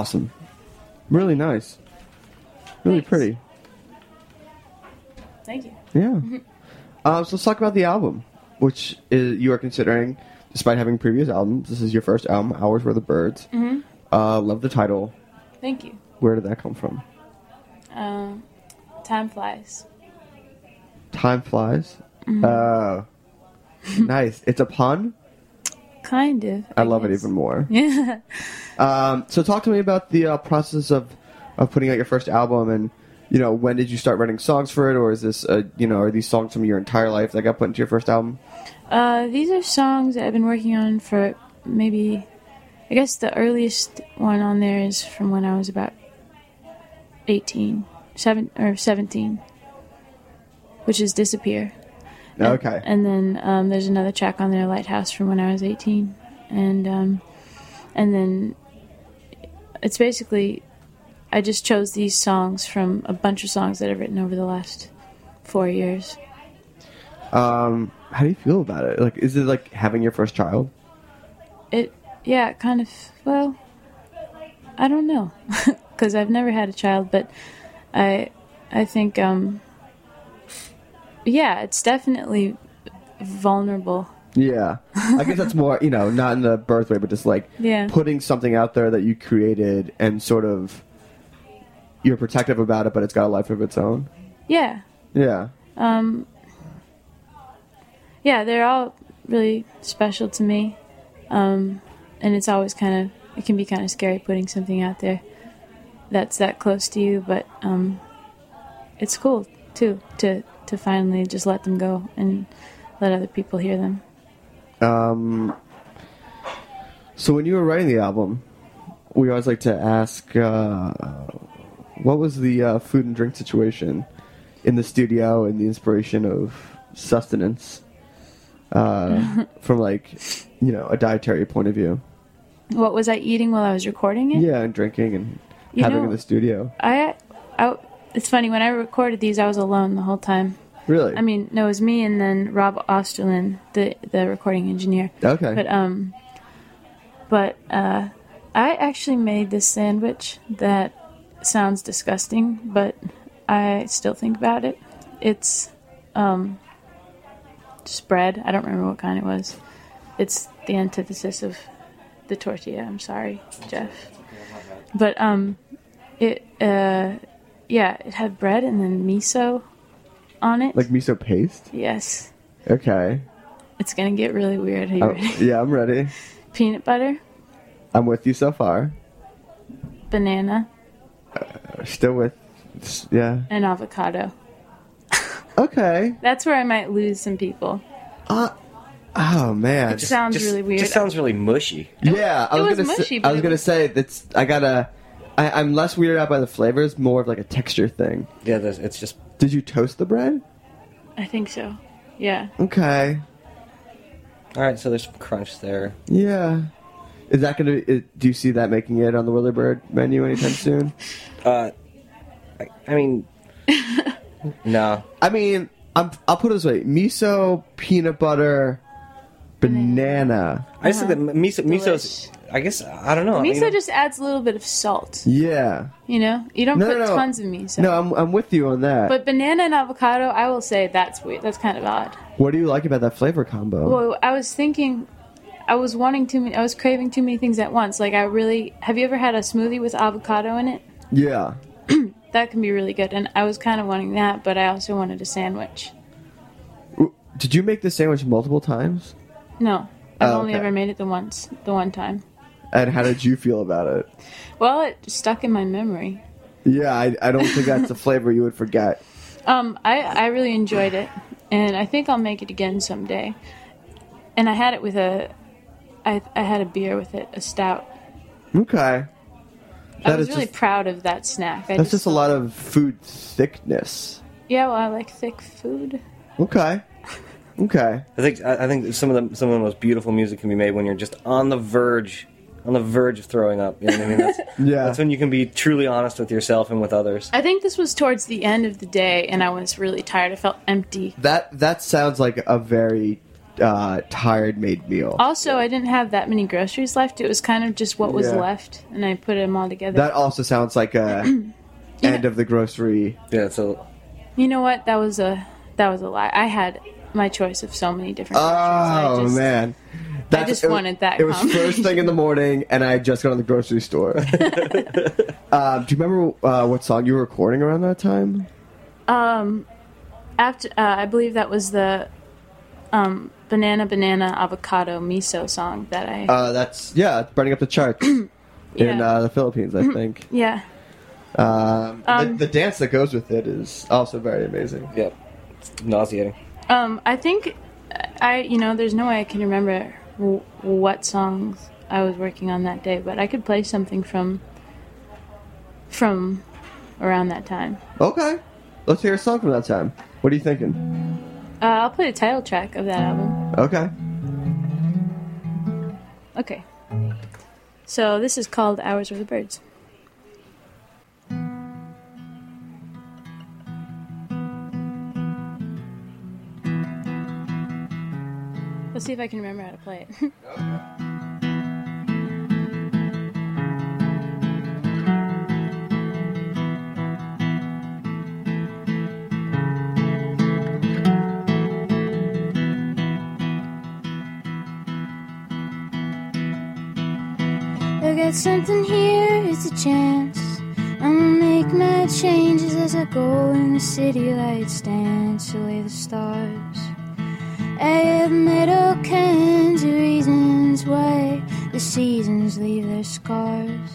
Speaker 11: Awesome. Really nice. Really
Speaker 5: Thanks.
Speaker 11: pretty.
Speaker 5: Thank you.
Speaker 11: Yeah. Um, so let's talk about the album, which is, you are considering, despite having previous albums. This is your first album, Hours Were the Birds.
Speaker 5: hmm
Speaker 11: Uh, love the title.
Speaker 5: Thank you.
Speaker 11: Where did that come from?
Speaker 5: Um, time flies.
Speaker 11: Time flies.
Speaker 5: Mhm.
Speaker 11: Oh, nice. It's a pun.
Speaker 5: Kind of.
Speaker 11: I, love it even more.
Speaker 5: Yeah.
Speaker 11: Um, so talk to me about the uh, process of of putting out your first album, and you know when did you start writing songs for it, or is this uh, you know are these songs from your entire life that got put into your first album?
Speaker 5: Uh, these are songs that I've been working on for maybe, I guess the earliest one on there is from when I was about 18, seven, or 17, which is Disappear.
Speaker 11: Okay.
Speaker 5: And then um, there's another track on there, Lighthouse, from when I was 18. And, um, and then it's basically, I just chose these songs from a bunch of songs that I've written over the last four years.
Speaker 11: Um, how do you feel about it? Like, is it like having your first child?
Speaker 5: It, yeah, kind of, well, I don't know. Because I've never had a child, but I, I think, um, yeah, it's definitely vulnerable.
Speaker 11: Yeah, I guess that's more you know not in the birth way, but just like
Speaker 5: Yeah.
Speaker 11: putting something out there that you created and sort of you're protective about it, but it's got a life of its own.
Speaker 5: Yeah.
Speaker 11: Yeah.
Speaker 5: Um, yeah, they're all really special to me. Um, and it's always kind of, it can be kind of scary putting something out there that's that close to you, but um, it's cool too to, to finally just let them go and let other people hear them.
Speaker 11: Um, so when you were writing the album, we always like to ask, uh, what was the uh, food and drink situation in the studio and the inspiration of sustenance uh, from like, you know, a dietary point of view?
Speaker 5: What was I eating while I was recording it?
Speaker 11: Yeah, and drinking and
Speaker 5: You
Speaker 11: having
Speaker 5: know-
Speaker 11: in the studio.
Speaker 5: I, I, it's funny when I recorded these, I was alone the whole time.
Speaker 11: Really?
Speaker 5: I mean, no, it was me and then Rob Osterlin, the the recording engineer.
Speaker 11: Okay.
Speaker 5: But um, but uh, I actually made this sandwich that sounds disgusting, but I still think about it. It's um, just bread. I don't remember what kind it was. It's the antithesis of the tortilla. I'm sorry, Jeff. But um, it uh, yeah, it had bread and then miso on it.
Speaker 11: like miso paste?
Speaker 5: yes,
Speaker 11: Okay.
Speaker 5: it's gonna get really weird. Are you
Speaker 11: Oh,
Speaker 5: ready?
Speaker 11: yeah, I'm ready.
Speaker 5: Peanut butter,
Speaker 11: I'm with you so far.
Speaker 5: banana, uh,
Speaker 11: Still with, yeah.
Speaker 5: and avocado.
Speaker 11: Okay.
Speaker 5: That's where I might lose some people.
Speaker 11: Uh, oh man.
Speaker 5: It sounds
Speaker 12: just,
Speaker 5: really weird.
Speaker 12: Just sounds really mushy.
Speaker 11: Yeah, I
Speaker 5: It
Speaker 11: was,
Speaker 5: was
Speaker 11: gonna
Speaker 5: mushy,
Speaker 11: say,
Speaker 5: but
Speaker 11: I was
Speaker 5: it
Speaker 11: gonna say that's I gotta. I, I'm less weirded out by the flavors, more of like a texture thing.
Speaker 12: Yeah, there's- it's just
Speaker 11: Did you toast the bread?
Speaker 5: I think so. Yeah.
Speaker 11: Okay.
Speaker 12: all right. So there's some crunch there.
Speaker 11: Yeah. Is that gonna? Be, do you see that making it on the Whirlybird menu anytime soon?
Speaker 12: Uh, I, I mean, no.
Speaker 11: I mean, I'm, I'll put it this way: miso, peanut butter, banana.
Speaker 12: I just think that
Speaker 5: Uh-huh.
Speaker 12: miso, miso's. I guess I don't know.
Speaker 5: miso
Speaker 12: you know,
Speaker 5: just adds a little bit of salt.
Speaker 11: Yeah.
Speaker 5: You know, you don't
Speaker 11: No,
Speaker 5: put
Speaker 11: no, no.
Speaker 5: tons of miso.
Speaker 11: No, I'm I'm with you on that.
Speaker 5: But banana and avocado, I will say that's weird. That's kind of odd.
Speaker 11: what do you like about that flavor combo?
Speaker 5: Well, I was thinking, I was wanting too many. I was craving too many things at once. Like I really. Have you ever had a smoothie with avocado in it?
Speaker 11: yeah.
Speaker 5: That can be really good. And I was kind of wanting that, but I also wanted a sandwich.
Speaker 11: Did you make the sandwich multiple times?
Speaker 5: No, I've
Speaker 11: Oh,
Speaker 5: only
Speaker 11: okay.
Speaker 5: ever made it the once, the one time.
Speaker 11: And how did you feel about it?
Speaker 5: Well, it stuck in my memory.
Speaker 11: Yeah, I, I don't think that's a flavor you would forget.
Speaker 5: Um, I I really enjoyed it, and I think I'll make it again someday. And I had it with a, I I had a beer with it, a stout.
Speaker 11: Okay.
Speaker 5: I was really
Speaker 11: just,
Speaker 5: proud of that snack. I
Speaker 11: that's just a lot of food thickness.
Speaker 5: Yeah, well, I like thick food.
Speaker 11: Okay. Okay.
Speaker 12: I think I I think some of the some of the most beautiful music can be made when you're just on the verge, on the verge of throwing up. You know what I mean? That's,
Speaker 11: Yeah.
Speaker 12: that's when you can be truly honest with yourself and with others.
Speaker 5: I think this was towards the end of the day, and I was really tired. I felt empty.
Speaker 11: That that sounds like a very uh, tired made meal.
Speaker 5: Also, I didn't have that many groceries left. It was kind of just what was
Speaker 11: Yeah.
Speaker 5: left, and I put them all together.
Speaker 11: That also sounds like a end of the grocery.
Speaker 12: Yeah, so
Speaker 5: you know what? That was a that was a lie. I had my choice of so many different.
Speaker 11: Oh
Speaker 5: groceries. I just,
Speaker 11: man. That's,
Speaker 5: just
Speaker 11: it
Speaker 5: wanted that
Speaker 11: It was first thing in the morning, and I had just got to the grocery store. um, do you remember uh, what song you were recording around that time?
Speaker 5: Um, after uh, I believe that was the um banana banana avocado miso song that I
Speaker 11: Uh, that's yeah, burning up the charts in
Speaker 5: Yeah.
Speaker 11: uh, the Philippines, I think.
Speaker 5: yeah.
Speaker 11: Um,
Speaker 5: Um,
Speaker 11: the, the dance that goes with it is also very amazing.
Speaker 12: Yep. It's nauseating.
Speaker 5: Um, I think I, you know, there's no way I can remember w- what songs I was working on that day, but I could play something from from around that time.
Speaker 11: Okay, let's hear a song from that time. What are you thinking?
Speaker 5: Uh, I'll play the title track of that album.
Speaker 11: Okay.
Speaker 5: Okay. So this is called "Hours Were the Birds." Let's see if I can remember how to play it.
Speaker 6: I got something here, it's a chance. I'ma make my changes as I go in the city lights dance away the stars. I met all kinds of reasons why the seasons leave their scars.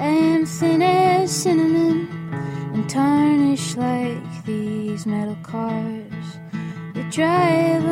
Speaker 6: I am thin as cinnamon and tarnished like these metal cars that drive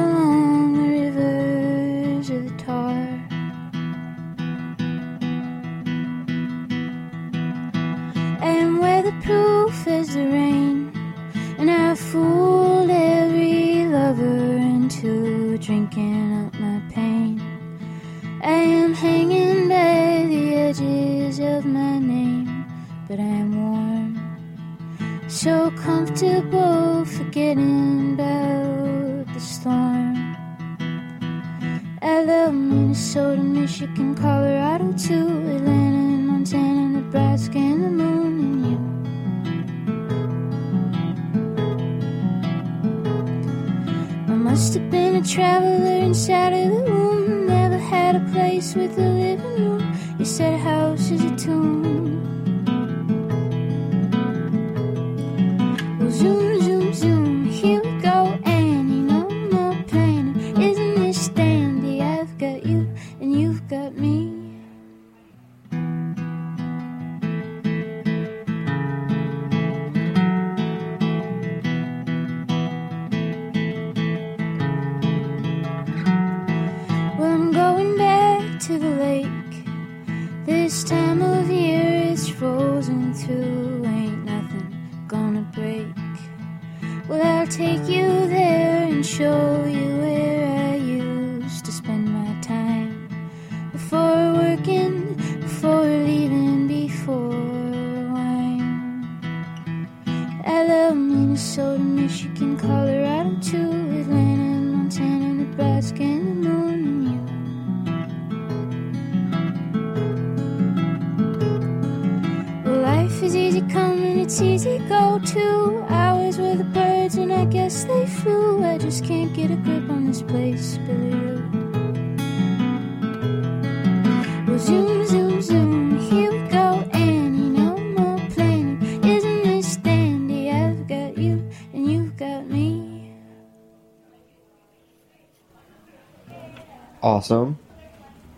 Speaker 11: Awesome.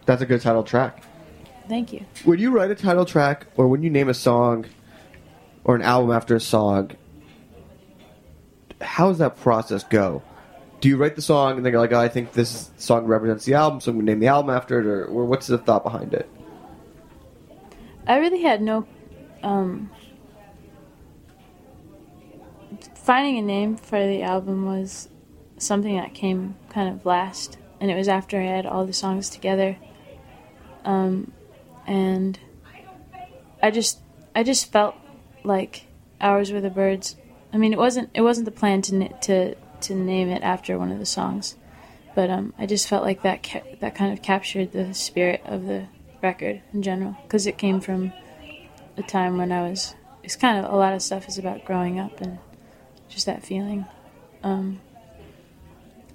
Speaker 11: That's a good title track.
Speaker 5: Thank you.
Speaker 11: When you write a title track or when you name a song or an album after a song, how does that process go? Do you write the song and then you're like, oh, I think this song represents the album, so I'm going to name the album after it, or, or what's the thought behind it?
Speaker 5: I really had no um, finding a name for the album was something that came kind of last, and it was after I had all the songs together. Um, and I just I just felt like Hours Were the Birds. I mean, it wasn't it wasn't the plan to to to name it after one of the songs, but um, I just felt like that ca- that kind of captured the spirit of the record in general because it came from a time when I was. It's kind of a lot of stuff is about growing up and just that feeling, um,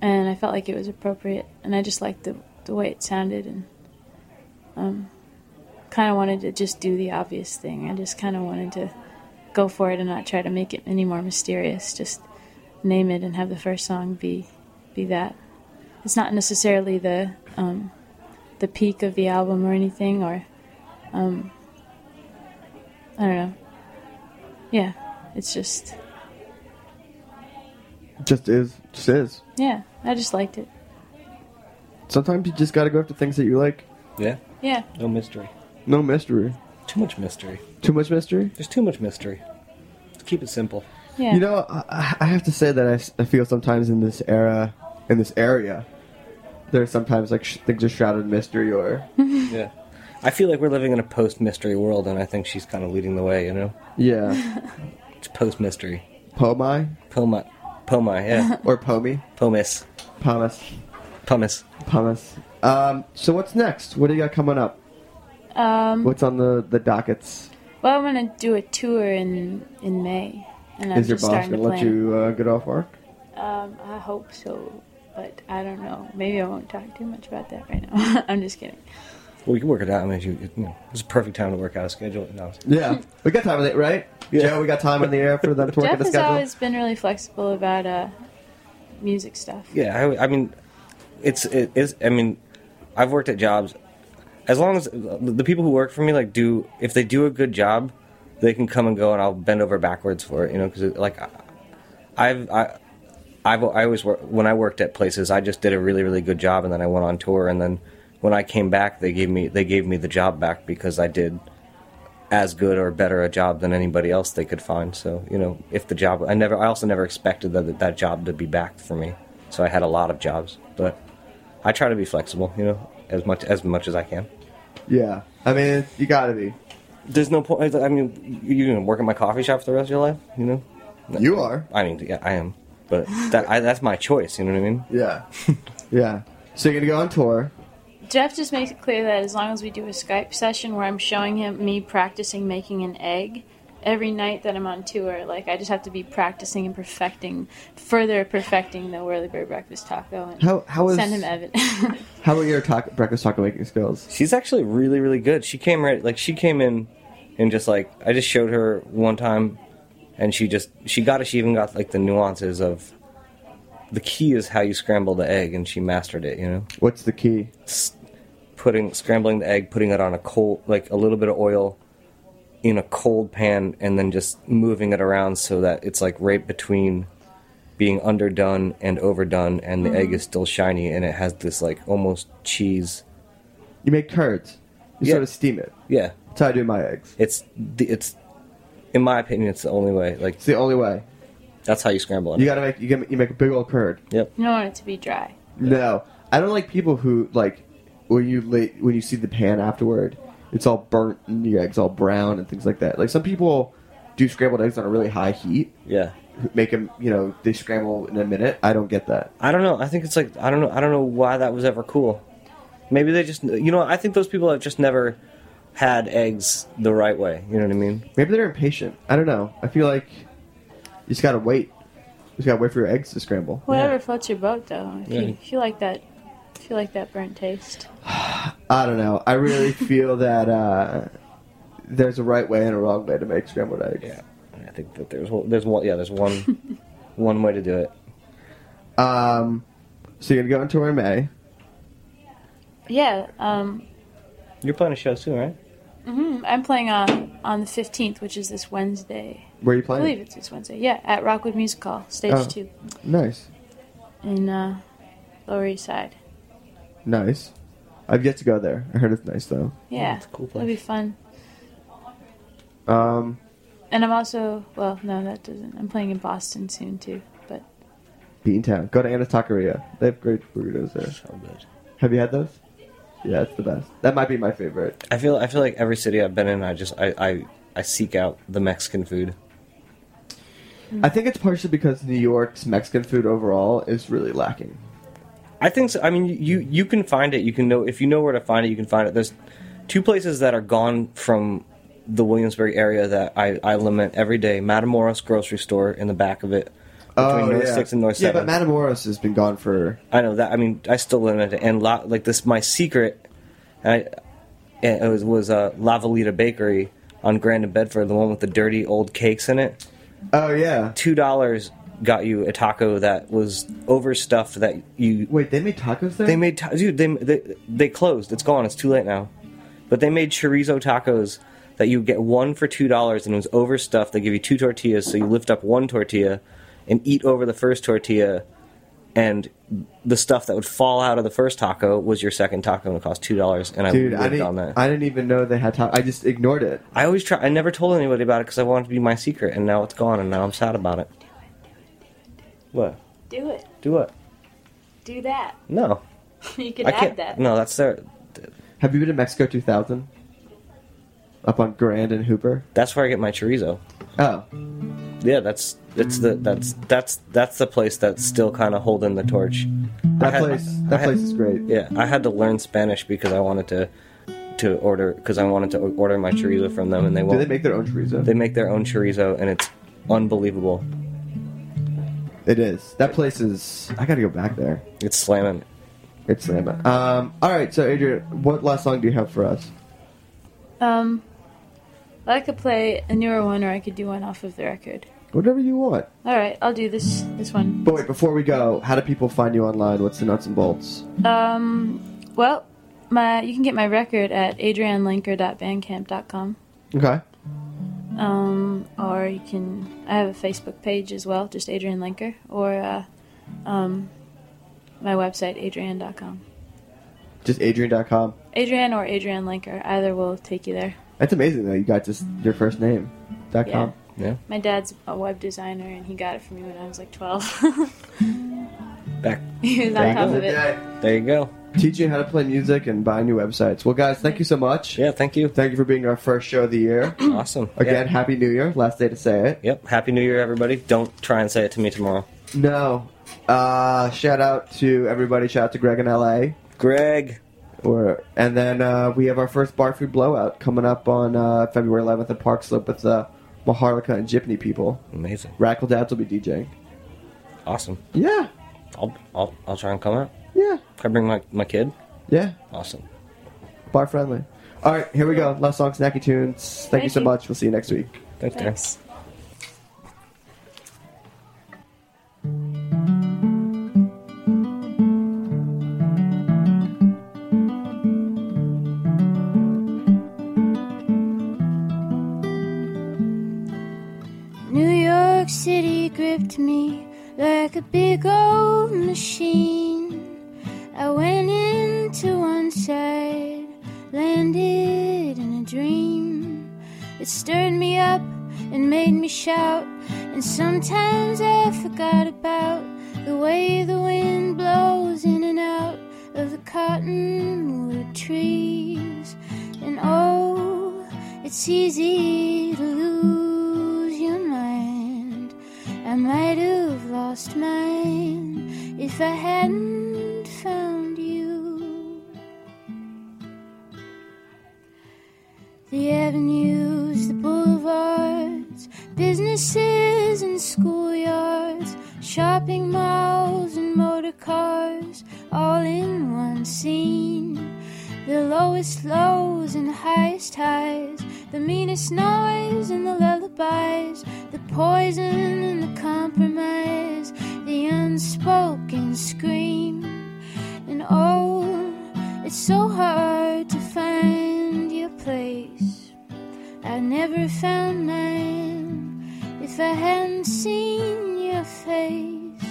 Speaker 5: and I felt like it was appropriate, and I just liked the the way it sounded and. Um, kind of wanted to just do the obvious thing. I just kind of wanted to go for it and not try to make it any more mysterious. Just name it and have the first song be be that. It's not necessarily the um, the peak of the album or anything, or um, I don't know. Yeah, it's just
Speaker 11: Just is, just is.
Speaker 5: yeah. I just liked it.
Speaker 11: Sometimes you just got to go after things that you like.
Speaker 12: Yeah.
Speaker 5: Yeah.
Speaker 12: No mystery.
Speaker 11: No mystery.
Speaker 12: Too much mystery.
Speaker 11: Too much mystery?
Speaker 12: There's too much mystery. Let's keep it simple.
Speaker 5: Yeah.
Speaker 11: You know, I, I have to say that I feel sometimes in this era, in this area, there's sometimes like sh- things are shrouded in mystery or.
Speaker 12: yeah. I feel like we're living in a post mystery world, and I think she's kind of leading the way, you know?
Speaker 11: Yeah.
Speaker 12: It's post mystery.
Speaker 11: Pomai?
Speaker 12: Poma. Poma, yeah.
Speaker 11: or Pomi?
Speaker 12: Pomis.
Speaker 11: Pumice.
Speaker 12: Pumice.
Speaker 11: Pumice. Um, so what's next? What do you got coming up?
Speaker 5: Um,
Speaker 11: What's on the, the dockets?
Speaker 5: well, I'm gonna do a tour in in May, and I'm
Speaker 11: Is your
Speaker 5: just
Speaker 11: boss
Speaker 5: starting
Speaker 11: going
Speaker 5: to
Speaker 11: to let
Speaker 5: plan.
Speaker 11: you uh, get off work?
Speaker 5: Um, I hope so, but I don't know. Maybe I won't talk too much about that right now. I'm just kidding.
Speaker 12: Well, we can work it out. I mean, you, you know, it's a perfect time to work out a schedule. No.
Speaker 11: Yeah. We got time on it, right?
Speaker 12: Yeah.
Speaker 11: Joe, we got time in the air for them to work
Speaker 5: Jeff
Speaker 11: at the
Speaker 5: has
Speaker 11: schedule?
Speaker 5: always been really flexible about uh, music stuff.
Speaker 12: Yeah, I, I mean, it's it is. I mean, I've worked at jobs. As long as the people who work for me like do, if they do a good job, they can come and go, and I'll bend over backwards for it. You know, because like, I- I've I, I've I always work when I worked at places. I just did a really really good job, and then I went on tour, and then when I came back, they gave me they gave me the job back because I did as good or better a job than anybody else they could find. So you know, if the job, I never, I also never expected that that job to be back for me. So I had a lot of jobs, but I try to be flexible. You know, as much as much as I can.
Speaker 11: Yeah. I mean, you got to be.
Speaker 12: There's no point. I mean, you gonna work at my coffee shop for the rest of your life? You know,
Speaker 11: You are.
Speaker 12: I mean, yeah, I am. But that I, that's my choice. You know what I mean?
Speaker 11: Yeah. yeah. So you're gonna go on tour.
Speaker 5: Jeff just makes it clear that as long as we do a Skype session where I'm showing him me practicing making an egg every night that I'm on tour, like I just have to be practicing and perfecting, further perfecting the Whirly Bird breakfast taco and
Speaker 11: How- how is-
Speaker 5: send him evidence.
Speaker 11: How about your taco, breakfast taco making skills?
Speaker 12: She's actually really, really good. She came right, like she came in, and just like I just showed her one time, and she just she got it. She even got like the nuances of. The key is how you scramble the egg, and she mastered it. You know,
Speaker 11: What's the key?
Speaker 12: S- putting scrambling the egg, putting it on a cold, like a little bit of oil, in a cold pan, and then just moving it around so that it's like right between being underdone and overdone, and the egg
Speaker 11: Mhm.
Speaker 12: is still shiny, and it has this like almost cheese.
Speaker 11: You make curds. You
Speaker 12: Yeah.
Speaker 11: sort of steam it.
Speaker 12: Yeah,
Speaker 11: That's how I do my eggs.
Speaker 12: It's the, it's in my opinion, it's the only way. Like
Speaker 11: It's the only way.
Speaker 12: that's how you scramble it.
Speaker 11: You gotta make you, get, you make a big old curd.
Speaker 12: Yep.
Speaker 5: you don't want it to be dry.
Speaker 11: No, I don't like people who like when you late when you see the pan afterward, it's all burnt and the eggs all brown and things like that. Like some people do scrambled eggs on a really high heat.
Speaker 12: Yeah.
Speaker 11: Make them, you know, they scramble in a minute. I don't get that.
Speaker 12: I don't know. I think it's like I don't know. I don't know why that was ever cool. Maybe they just you know. I think those people have just never had eggs the right way. You know what I mean?
Speaker 11: Maybe they're impatient. I don't know. I feel like you just gotta wait. You just gotta wait for your eggs to scramble.
Speaker 5: Whatever floats your boat, though. If
Speaker 11: Yeah.
Speaker 5: you if you like that, if you like that burnt taste.
Speaker 11: I don't know. I really feel that uh, there's a right way and a wrong way to make scrambled eggs.
Speaker 12: Yeah, I think that there's one- there's one yeah there's one one way to do it.
Speaker 11: Um, so you're gonna go on tour in May.
Speaker 5: Yeah, um,
Speaker 12: You're playing a show soon, right?
Speaker 5: Mm-hmm. I'm playing on on the 15th, which is this Wednesday.
Speaker 11: Where are you playing?
Speaker 5: I believe it's this Wednesday. Yeah, at Rockwood Music Hall, stage
Speaker 11: Oh.
Speaker 5: two,
Speaker 11: Nice,
Speaker 5: in uh, Lower East Side.
Speaker 11: Nice. I've yet to go there. I heard it's nice though.
Speaker 5: Yeah,
Speaker 12: it's a cool place.
Speaker 5: It'll be fun.
Speaker 11: Um,
Speaker 5: And I'm also well, no, that doesn't. I'm playing in Boston soon too. But
Speaker 11: Beantown. Go to Anna's Taqueria. They have great burritos there.
Speaker 12: So good.
Speaker 11: Have you had those? Yeah, it's the best. That might be my favorite.
Speaker 12: I feel I feel like every city I've been in, I just I I, I seek out the Mexican food.
Speaker 11: I think it's partially because New York's Mexican food overall is really lacking.
Speaker 12: I think so. I mean, you you can find it. You can know if you know where to find it. You can find it. There's two places that are gone from the Williamsburg area that I, I lament every day. Matamoros grocery store in the back of it between North
Speaker 11: Oh, yeah.
Speaker 12: Six and North
Speaker 11: Yeah,
Speaker 12: Seven.
Speaker 11: but Matamoros has been gone for.
Speaker 12: I know that. I mean, I still lament it. And la, like this, my secret, I, it was was uh, La Valita Bakery on Grand and Bedford, the one with the dirty old cakes in it.
Speaker 11: Oh yeah,
Speaker 12: two dollars got you a taco that was overstuffed. That you
Speaker 11: wait, they made tacos there.
Speaker 12: They made ta- dude. They, they they closed. It's gone. It's too late now. But they made chorizo tacos that you get one for two dollars, and it was overstuffed. They give you two tortillas, so you lift up one tortilla and eat over the first tortilla, and the stuff that would fall out of the first taco was your second taco, and it cost two dollars. And I
Speaker 11: Dude,
Speaker 12: lived
Speaker 11: I didn't.
Speaker 12: on that.
Speaker 11: I didn't even know they had tacos. I just ignored it.
Speaker 12: I always try. I never told anybody about it because I wanted it to be my secret, and now it's gone, and now I'm sad about it. What?
Speaker 5: do it.
Speaker 12: Do what?
Speaker 5: Do that.
Speaker 12: No.
Speaker 5: you can
Speaker 12: I
Speaker 5: add
Speaker 12: can't.
Speaker 5: that.
Speaker 12: No, that's their.
Speaker 11: Have you been to Mexico 2000? Up on Grand and Hooper.
Speaker 12: That's where I get my chorizo.
Speaker 11: Oh,
Speaker 12: Yeah, that's it's the that's that's that's the place that's still kind of holding the torch.
Speaker 11: That
Speaker 12: had-
Speaker 11: place- that
Speaker 12: had-
Speaker 11: place is great.
Speaker 12: Yeah, I had to learn Spanish because I wanted to to order because I wanted to order my chorizo from them, and they
Speaker 11: do
Speaker 12: won't.
Speaker 11: Do they make their own chorizo?
Speaker 12: They make their own chorizo, and it's unbelievable.
Speaker 11: It is. That place is. I gotta go back there.
Speaker 12: It's slamming.
Speaker 11: It's slamming. Um. All right. So, Adrianne, what last song do you have for us?
Speaker 5: Um, I could play a newer one, or I could do one off of the record.
Speaker 11: Whatever you want.
Speaker 5: All right, I'll do this this one.
Speaker 11: But wait, before we go, how do people find you online? What's the nuts and bolts?
Speaker 5: Um, well, my you can get my record at adriannelenker.bandcamp.com.
Speaker 11: Okay.
Speaker 5: Um, or you can I have a Facebook page as well, just Adrianne Lenker, or uh, um, my website adrianne.com.
Speaker 11: Just Adrianne.com.
Speaker 5: Adrianne or Adrianne Lenker, either will take you there.
Speaker 11: That's amazing though. You got just your first name. Dot
Speaker 5: Yeah.
Speaker 11: com.
Speaker 12: Yeah.
Speaker 5: My dad's a web designer, and he got it for me when I was like twelve.
Speaker 12: Back.
Speaker 5: he was on
Speaker 12: There
Speaker 5: top of it.
Speaker 12: There you go.
Speaker 11: Teaching how to play music and buy new websites. Well, guys, thank you so much.
Speaker 12: Yeah, thank you.
Speaker 11: Thank you for being our first show of the year.
Speaker 12: Awesome.
Speaker 11: Again,
Speaker 12: Yeah.
Speaker 11: Happy New Year. Last day to say it.
Speaker 12: Yep. Happy New Year, everybody. Don't try and say it to me tomorrow.
Speaker 11: No. Uh, shout out to everybody. Shout out to Greg in LA.
Speaker 12: Greg.
Speaker 11: Or, and then uh, we have our first bar food blowout coming up on uh, February 11th at Park Slope with the Maharlika and Jeepney people.
Speaker 12: Amazing.
Speaker 11: Rackle Dads will be DJing.
Speaker 12: Awesome.
Speaker 11: Yeah.
Speaker 12: I'll I'll I'll try and come out.
Speaker 11: Yeah.
Speaker 12: Can I bring my, my kid?
Speaker 11: Yeah.
Speaker 12: Awesome.
Speaker 11: Bar friendly. All right, here we go. Last song, Snacky Tunes. Thank, you so
Speaker 12: you.
Speaker 11: much. We'll see you next week.
Speaker 12: Thanks, Dan.
Speaker 5: Thanks.
Speaker 6: New York City gripped me like a big old machine. And made me shout, and sometimes I forgot about the way the wind blows in and out of the cottonwood trees. And oh, it's easy to lose your mind. I might have lost mine if I hadn't found you. The boulevards, businesses and schoolyards, shopping malls and motor cars, all in one scene. The lowest lows and the highest highs, the meanest noise and the lullabies, the poison and the compromise, the unspoken scream. And oh, it's so hard to find your place. I never found mine if I hadn't seen your face.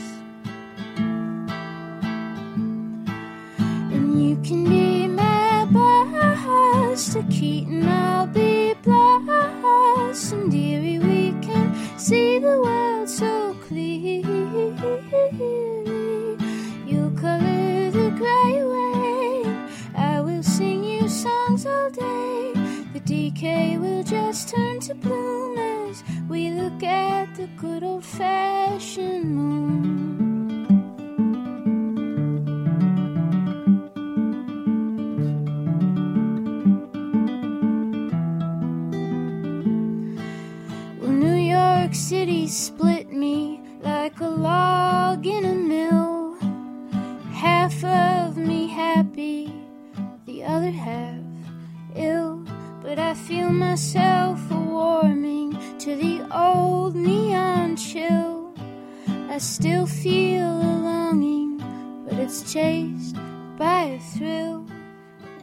Speaker 6: And you can be my Buster Keaton, I'll be Blossom Dearie. We can see the world so clearly. You'll color the gray away. I will sing you songs all day. The decay will just turn to bloom as we look at the good old fashioned moon. Well, New York City split me like a log in a mill. Half of me happy, the other half ill. But I feel myself to the old neon chill. I still feel a longing, but it's chased by a thrill.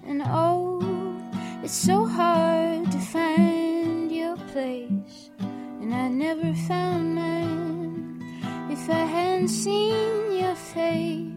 Speaker 6: And oh, it's so hard to find your place. And I never found mine if I hadn't seen your face.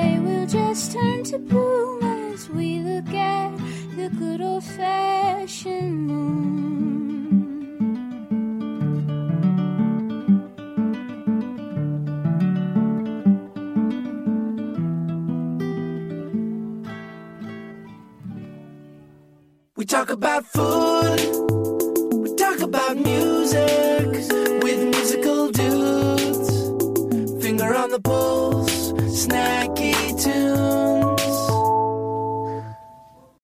Speaker 6: Decay will just turn to bloom as we look at the good old fashioned moon.
Speaker 4: We talk about food. We talk about music with musical snacky tunes.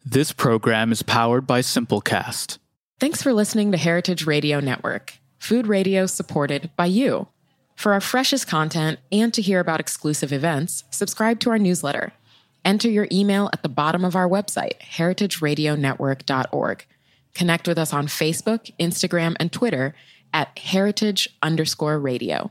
Speaker 13: This program is powered by Simplecast.
Speaker 14: Thanks for listening to Heritage Radio Network, food radio supported by you. For our freshest content and to hear about exclusive events, subscribe to our newsletter. Enter your email at the bottom of our website, heritageradionetwork.org. Connect with us on Facebook, Instagram, and Twitter at heritage underscore radio.